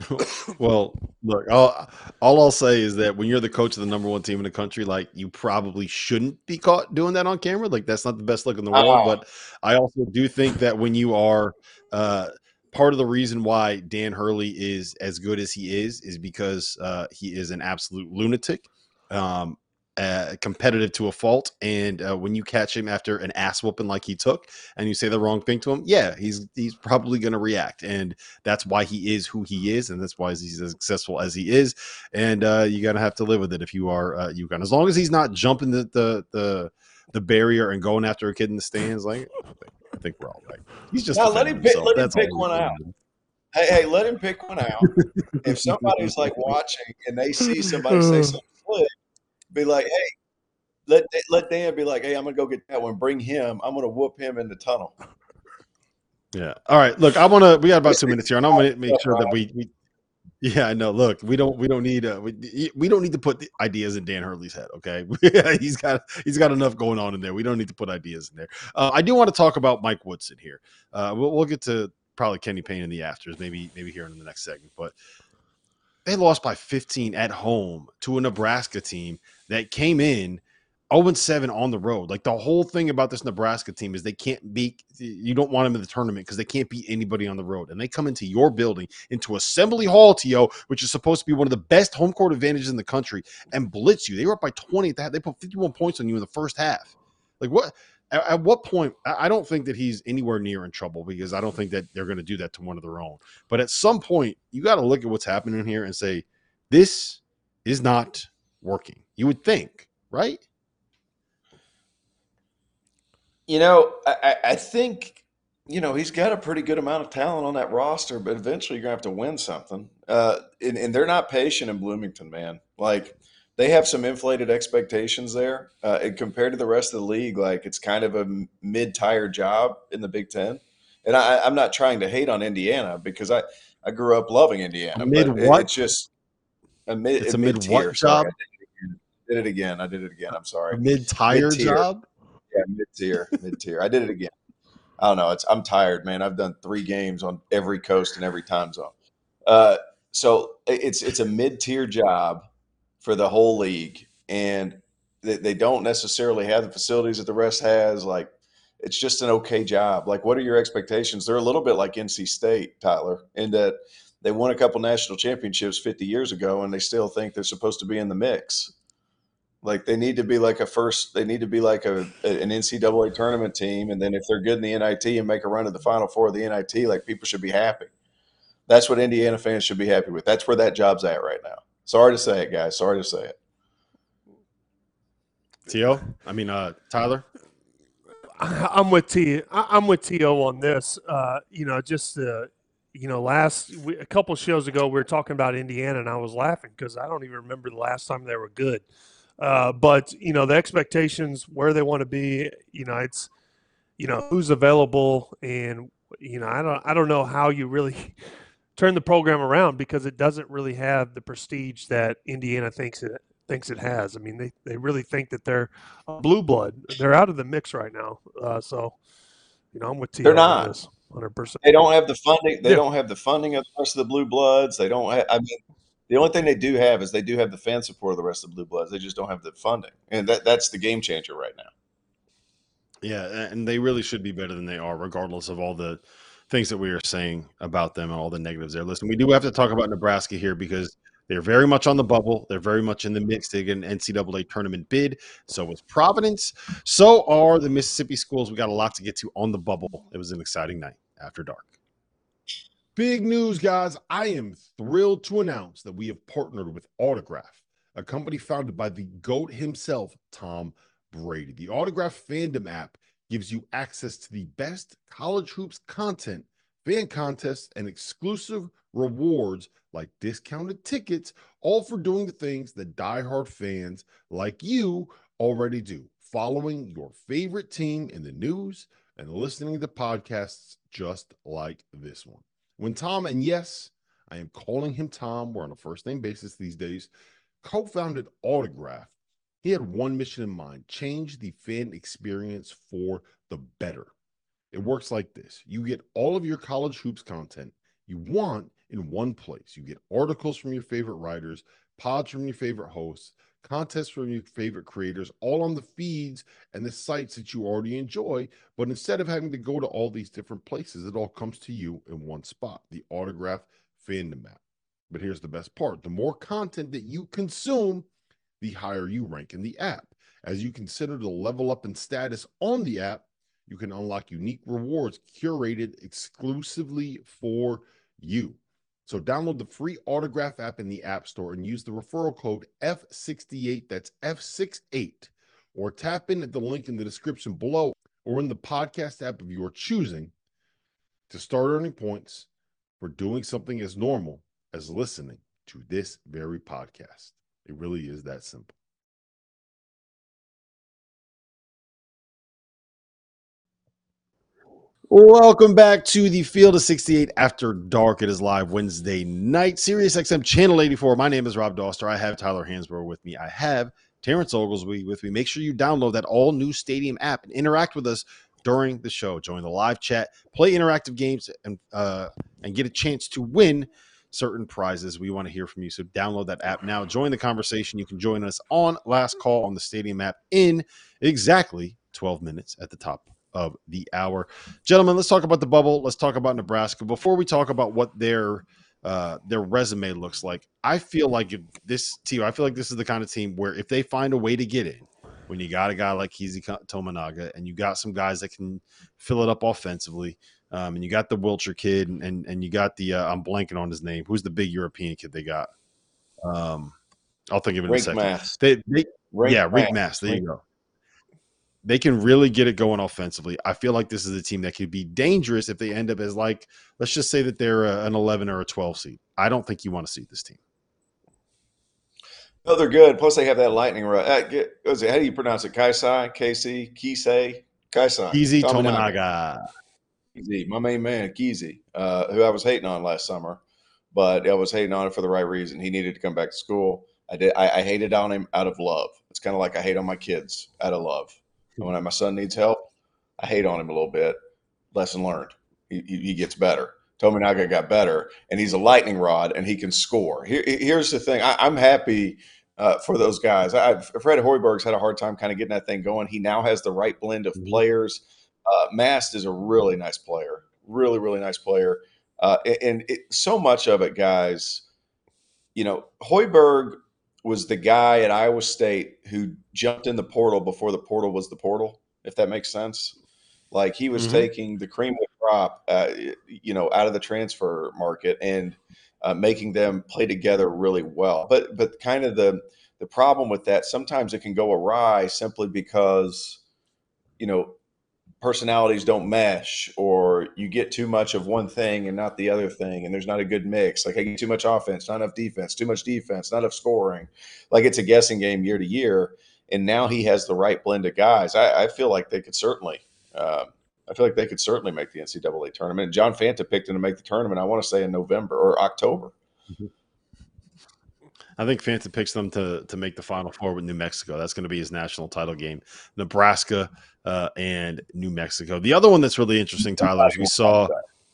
well, Look, all, all I'll say is that when you're the coach of the number one team in the country, like you probably shouldn't be caught doing that on camera. Like that's not the best look in the world. Uh-uh. But I also do think that when you are uh, part of the reason why Dan Hurley is as good as he is is because uh, he is an absolute lunatic. Um, uh, competitive to a fault, and uh, when you catch him after an ass whooping like he took, and you say the wrong thing to him, yeah, he's he's probably going to react, and that's why he is who he is, and that's why he's as successful as he is, and uh, you got to have to live with it if you are uh, you can. As long as he's not jumping the the the, the barrier and going after a kid in the stands, like I think, I think we're all right. He's just Now, let him pick- let him pick one doing. out. Hey, hey, let him pick one out. if somebody's like watching and they see somebody say something slick, be like, hey, let let Dan be like, hey, I'm gonna go get that one. Bring him. I'm gonna whoop him in the tunnel. Yeah. All right. Look, I want to. We got about two minutes here, and I'm going to make sure that we. we yeah, I know. Look, we don't. We don't need. Uh, we, we don't need to put the ideas in Dan Hurley's head. Okay, he's got. He's got enough going on in there. We don't need to put ideas in there. Uh, I do want to talk about Mike Woodson here. Uh, we'll, we'll get to probably Kenny Payne in the afters, maybe maybe here in the next segment. But they lost by 15 at home to a Nebraska team that came in 0 7 on the road. Like the whole thing about this Nebraska team is they can't beat, you don't want them in the tournament because they can't beat anybody on the road. And they come into your building, into Assembly Hall, TO, which is supposed to be one of the best home court advantages in the country, and blitz you. They were up by 20 at that. They put 51 points on you in the first half. Like what? At, at what point? I I don't think that he's anywhere near in trouble because I don't think that they're going to do that to one of their own. But at some point, you got to look at what's happening here and say, this is not working. You would think, right? You know, I, I- think you know he's got a pretty good amount of talent on that roster, but eventually you're gonna have to win something. Uh, and, and they're not patient in Bloomington, man. Like they have some inflated expectations there, uh, and compared to the rest of the league, like it's kind of a mid-tier job in the Big Ten. And I, I'm not trying to hate on Indiana because I I grew up loving Indiana. Mid but it- It's just a mid. It's a mid what mid-tier. Sorry, job? I did it again. I did it again. I did it again. I'm sorry. Mid-tire Mid-tier. job. Yeah, mid tier, mid tier. I did it again. I don't know. It's I'm tired, man. I've done three games on every coast and every time zone. Uh, so it's it's a mid tier job for the whole league, and they, they don't necessarily have the facilities that the rest has. Like it's just an okay job. Like what are your expectations? They're a little bit like NC State, Tyler, in that they won a couple national championships 50 years ago, and they still think they're supposed to be in the mix. Like they need to be like a first, they need to be like a, an NCAA tournament team, and then if they're good in the NIT and make a run to the Final Four of the NIT, like people should be happy. That's what Indiana fans should be happy with. That's where that job's at right now. Sorry to say it, guys. Sorry to say it. T.O. I mean, uh, Tyler. I'm with T. I- I'm with To on this. Uh, you know, just uh, you know, last we, a couple shows ago we were talking about Indiana, and I was laughing because I don't even remember the last time they were good. Uh, but you know, the expectations where they want to be. You know, it's you know who's available, and you know, I don't I don't know how you really turn the program around because it doesn't really have the prestige that Indiana thinks it thinks it has. I mean, they, they really think that they're blue blood. They're out of the mix right now. Uh, so, you know, I'm with T. They're not. hundred percent. They don't have the funding. They Yeah. don't have the funding of the rest of the Blue Bloods. They don't. Have, I mean, the only thing they do have is they do have the fan support of the rest of the Blue Bloods. They just don't have the funding, and that that's the game changer right now. Yeah, and they really should be better than they are, regardless of all the things that we are saying about them and all the negatives there. Listen, we do have to talk about Nebraska here because they're very much on the bubble. They're very much in the mix to get an NCAA tournament bid. So is Providence. So are the Mississippi schools. We got a lot to get to on the bubble. It was an exciting night after dark. Big news, guys. I am thrilled to announce that we have partnered with Autograph, a company founded by the GOAT himself, Tom Brady. The Autograph fandom app gives you access to the best college hoops content, fan contests, and exclusive rewards like discounted tickets, all for doing the things that diehard fans like you already do, following your favorite team in the news and listening to podcasts just like this one. When Tom, and yes, I am calling him Tom, we're on a first name basis these days, co founded Autograph, he had one mission in mind change the fan experience for the better. It works like this you get all of your college hoops content you want in one place. You get articles from your favorite writers, pods from your favorite hosts, contests from your favorite creators, all on the feeds and the sites that you already enjoy. But instead of having to go to all these different places, it all comes to you in one spot the Autograph Fandom app. But here's the best part the more content that you consume, the higher you rank in the app. As you consider the level up in status on the app, you can unlock unique rewards curated exclusively for you. So download the free Autograph app in the App Store and use the referral code F68, that's F68, or tap in at the link in the description below or in the podcast app of your choosing to start earning points for doing something as normal as listening to this very podcast. It really is that simple. Welcome back to the Field of 68 After Dark. It is live Wednesday night, Sirius XM Channel 84. My name is Rob Dauster. I have Tyler Hansbrough with me. I have Terrence Oglesby with me. Make sure you download that all new Stadium app and interact with us during the show. Join the live chat, play interactive games, and uh, and get a chance to win certain prizes. We want to hear from you. So download that app now. Join the conversation. You can join us on Last Call on the Stadium app in exactly 12 minutes at the top of the hour. Gentlemen, let's talk about the bubble. Let's talk about Nebraska. Before we talk about what their uh, their resume looks like, I feel like if this team, I feel like this is the kind of team where if they find a way to get in, when you got a guy like Keisei Tominaga and you got some guys that can fill it up offensively, um, and you got the Wilcher kid and and, and you got the uh, I'm blanking on his name. Who's the big European kid they got? Um, I'll think of it in a second. Mast. They, they, yeah, Rienk Mast. There you go they can really get it going offensively. I feel like this is a team that could be dangerous if they end up as like, let's just say that they're a, an 11 or a 12 seed. I don't think you want to see this team. No, they're good. Plus, they have that lightning rod. Uh, get, what is it? How do you pronounce it? Kaisai, KC, Kisei, Kaisai. Easy Tominaga. Keezy, my main man, Keezy, uh, who I was hating on last summer, but I was hating on it for the right reason. He needed to come back to school. I did. I, I hated on him out of love. It's kind of like I hate on my kids out of love. When my son needs help, I hate on him a little bit. Lesson learned. He, he, gets better. Tominaga got better, and he's a lightning rod, and he can score. Here, here's the thing. I, I'm happy uh, for those guys. I, Fred Hoiberg's had a hard time kind of getting that thing going. He now has the right blend of players. Uh, Mast is a really nice player, really, really nice player. Uh, and and it, so much of it, guys, you know, Hoiberg was the guy at Iowa State who jumped in the portal before the portal was the portal, if that makes sense. Like he was Mhm. taking the cream of the crop, uh, you know, out of the transfer market and uh, making them play together really well. But but kind of the the problem with that sometimes it can go awry simply because you know personalities don't mesh or you get too much of one thing and not the other thing and there's not a good mix. Like i get too much offense not enough defense too much defense not enough scoring. Like it's a guessing game year to year and now he has the right blend of guys. I, I feel like they could certainly uh, i feel like they could certainly make the ncaa tournament. John fanta picked him to make the tournament i want to say in november or october. I think Fanta picks them to to make the Final Four with New Mexico. That's going to be his national title game. Nebraska uh, and New Mexico. The other one that's really interesting, Tyler, is we saw,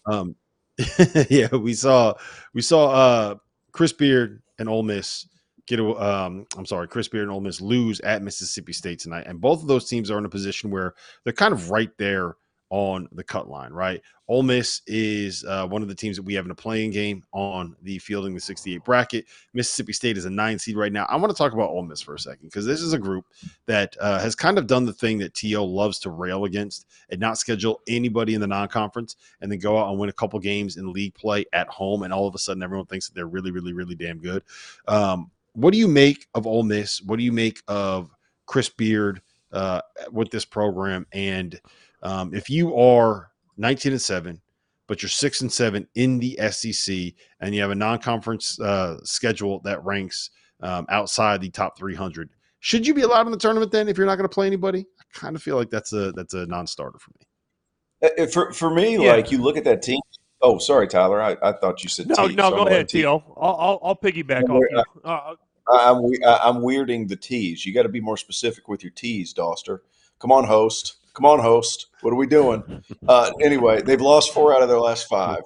um, yeah, we saw we saw uh, Chris Beard and Ole Miss get a, um, I'm sorry, Chris Beard and Ole Miss lose at Mississippi State tonight, and both of those teams are in a position where they're kind of right there on the cut line, right? Ole Miss is uh, one of the teams that we have in a playing game on the fielding the 68 bracket. Mississippi State is a nine seed right now. I want to talk about Ole Miss for a second because this is a group that uh, has kind of done the thing that TO loves to rail against and not schedule anybody in the non-conference and then go out and win a couple games in league play at home, and all of a sudden everyone thinks that they're really, really, really damn good. Um, what do you make of Ole Miss? What do you make of Chris Beard uh, with this program? And um, if you are 19 and 7 but you're 6 and 7 in the SEC and you have a non-conference uh, schedule that ranks um, outside the top 300 should you be allowed in the tournament then if you're not going to play anybody i kind of feel like that's a that's a non-starter for me Uh, for, for me Yeah. like you look at that team oh sorry tyler i, I thought you said No, team, no, so go I'm ahead, let T- T.O. I'll, I'll, I'll piggyback No, off wait, you. Uh, I'm I- I'm weirding the tees. You got to be more specific with your tees, Dauster. Come on, host. Come on, host. What are we doing? Uh, anyway, they've lost four out of their last five.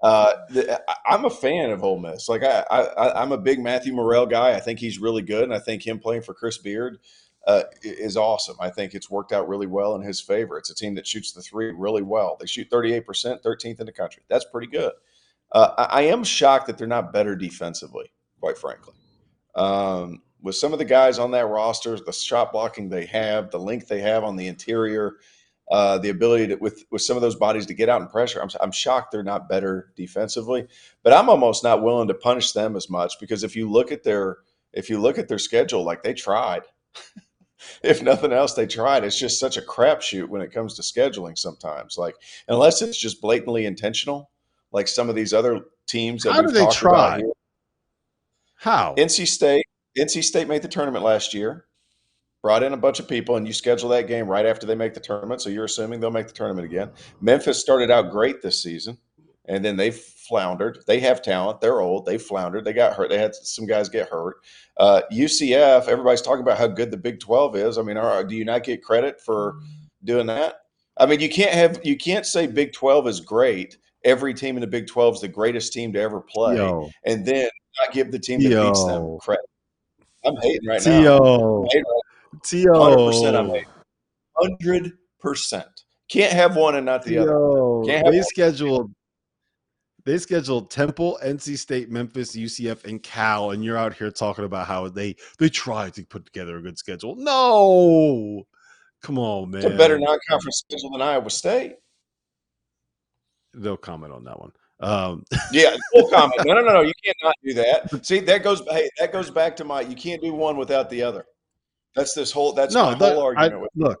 Uh, the, I'm a fan of Ole Miss. Like I, I, I'm a big Matthew Murrell guy. I think he's really good, and I think him playing for Chris Beard uh, is awesome. I think it's worked out really well in his favor. It's a team that shoots the three really well. They shoot 38%, 13th in the country. That's pretty good. Uh, I, I, am shocked that they're not better defensively, quite frankly. Um, with some of the guys on that roster, the shot blocking they have, the length they have on the interior, uh, the ability to with with some of those bodies to get out and pressure. I'm, I'm shocked they're not better defensively, but I'm almost not willing to punish them as much because if you look at their if you look at their schedule, like they tried. if nothing else, they tried. It's just such a crapshoot when it comes to scheduling. Sometimes, like unless it's just blatantly intentional, like some of these other teams that how do they try? How NC State NC State made the tournament last year, brought in a bunch of people, and you schedule that game right after they make the tournament. So you're assuming they'll make the tournament again. Memphis started out great this season, and then they floundered. They have talent. They're old. They floundered. They got hurt. They had some guys get hurt. Uh, UCF. Everybody's talking about how good the Big Twelve is. I mean, are, do you not get credit for doing that? I mean, you can't have you can't say Big Twelve is great. Every team in the Big Twelve is the greatest team to ever play, Yo. and then not give the team that Yo. beats them credit. I'm hating right T-O. now. T.O. 100% I'm hating. 100%. Can't have one and not the T-O. other. Can't they scheduled they scheduled Temple, NC State, Memphis, UCF, and Cal, and you're out here talking about how they they tried to put together a good schedule. No, come on, man. It's a better non-conference schedule than Iowa State. They'll comment on that one. Um, yeah, full comment. No, no, no, no. You can't not do that. See, that goes. Hey, that goes back to my. You can't do one without the other. That's this whole. That's no, my the, whole argument. I, look,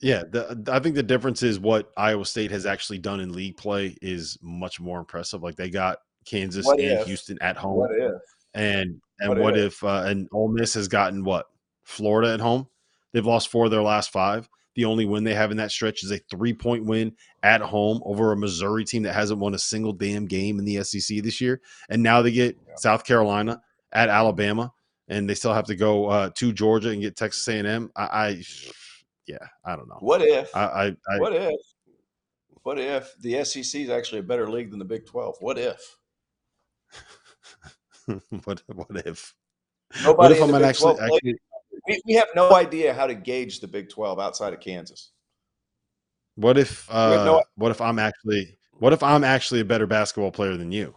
yeah, the, I think the difference is what Iowa State has actually done in league play is much more impressive. Like they got Kansas what and if? Houston at home. What if? And and what, what if, if uh, and Ole Miss has gotten what Florida at home? They've lost four of their last five. The only win they have in that stretch is a three point win at home over a Missouri team that hasn't won a single damn game in the SEC this year. And now they get yeah. South Carolina at Alabama, and they still have to go uh, to Georgia and get Texas A&M. I, I, yeah, I don't know. What if? I, I, I what if? What if the SEC is actually a better league than the Big Twelve? What if? what what if? Nobody what if I'm actually, actually we, we have no idea how to gauge the Big Twelve outside of Kansas. What if uh, no, what if I'm actually what if I'm actually a better basketball player than you?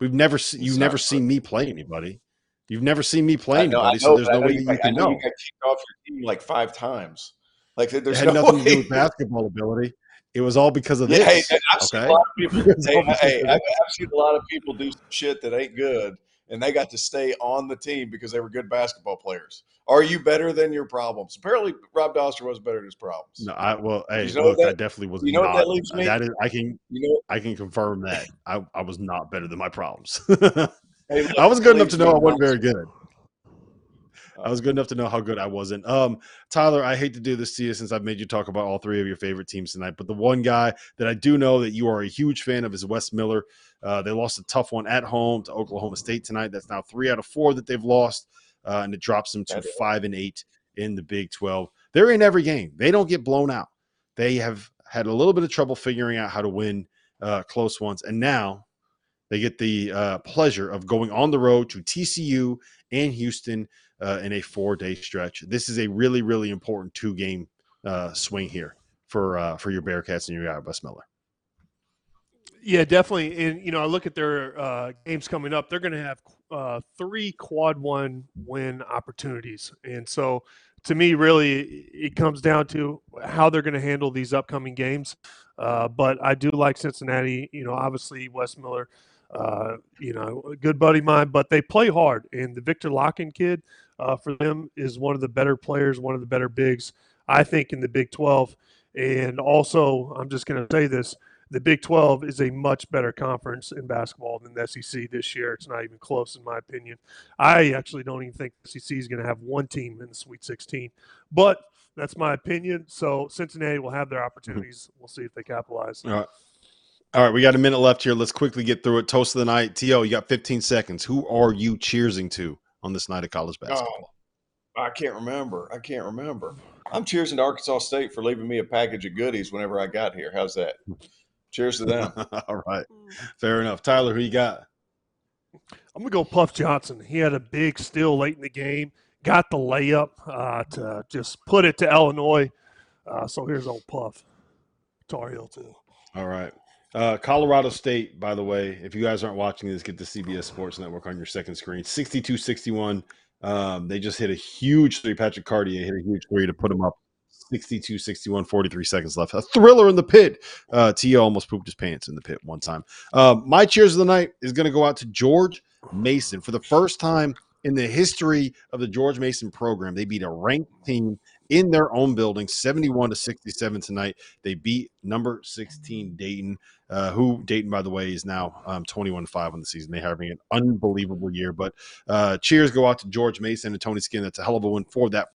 We've never seen you've never seen me play anybody. You've never seen me play know, anybody, know, so there's no way you, that you can know. You got kicked off your team like five times. Like there's it had no nothing way. to do with basketball ability. It was all because of this. Yeah, hey, I've okay? seen a lot of people. hey, hey I've, I've seen a lot of people do some shit that ain't good, and they got to stay on the team because they were good basketball players. Are you better than your problems? Apparently, Rob Dauster was better than his problems. No, I well, hey, you know look, that, I definitely was. You know not, what that leaves me? That is, I can, you know, I can confirm that I, I was not better than my problems. hey, look, I was good enough to know I wasn't very good. I was good enough to know how good I wasn't. Um, Tyler, I hate to do this to you since I've made you talk about all three of your favorite teams tonight, but the one guy that I do know that you are a huge fan of is Wes Miller. Uh, they lost a tough one at home to Oklahoma State tonight. That's now three out of four that they've lost, uh, and it drops them to five and eight in the Big 12. They're in every game. They don't get blown out. They have had a little bit of trouble figuring out how to win uh, close ones, and now they get the uh, pleasure of going on the road to TCU and Houston uh, in a four day stretch. This is a really, really important two game uh, swing here for uh, for your Bearcats and your Wes Miller. Yeah, definitely. And you know, I look at their uh, games coming up. They're going to have uh, three quad one win opportunities, and so to me, really, it comes down to how they're going to handle these upcoming games. Uh, but I do like Cincinnati. You know, obviously Wes Miller, uh, you know, a good buddy of mine, but they play hard. And the Victor Lakhin kid, uh, for them is one of the better players, one of the better bigs, I think, in the Big 12. And also, I'm just going to say this the Big 12 is a much better conference in basketball than the SEC this year. It's not even close, in my opinion. I actually don't even think the SEC is going to have one team in the Sweet 16, but that's my opinion. So Cincinnati will have their opportunities. We'll see if they capitalize. All right. All right, we got a minute left here. Let's quickly get through it. Toast of the night. T.O., you got 15 seconds. Who are you cheersing to? On this night of college basketball? Oh, I can't remember. I can't remember. I'm cheering to Arkansas State for leaving me a package of goodies whenever I got here. How's that? Cheers to them. All right. Fair enough. Tyler, who you got? I'm gonna go Puff Johnson. He had a big steal late in the game, got the layup uh, to just put it to Illinois. Uh, so here's old Puff, Tar Heel too. All right. Uh, Colorado State, by the way, if you guys aren't watching this, get the CBS Sports Network on your second screen. 62 61. Um, they just hit a huge three. Patrick Cartier hit a huge three to put them up 62 61, 43 seconds left. A thriller in the pit. Uh, Tia almost pooped his pants in the pit one time. Um, my cheers of the night is going to go out to George Mason. For the first time in the history of the George Mason program, they beat a ranked team in their own building 71 to 67 tonight. They beat number 16 Dayton, uh, who Dayton, by the way, is now um, 21 5 on the season. They're having an unbelievable year. But uh, cheers go out to George Mason and Tony Skinn. That's a hell of a win for that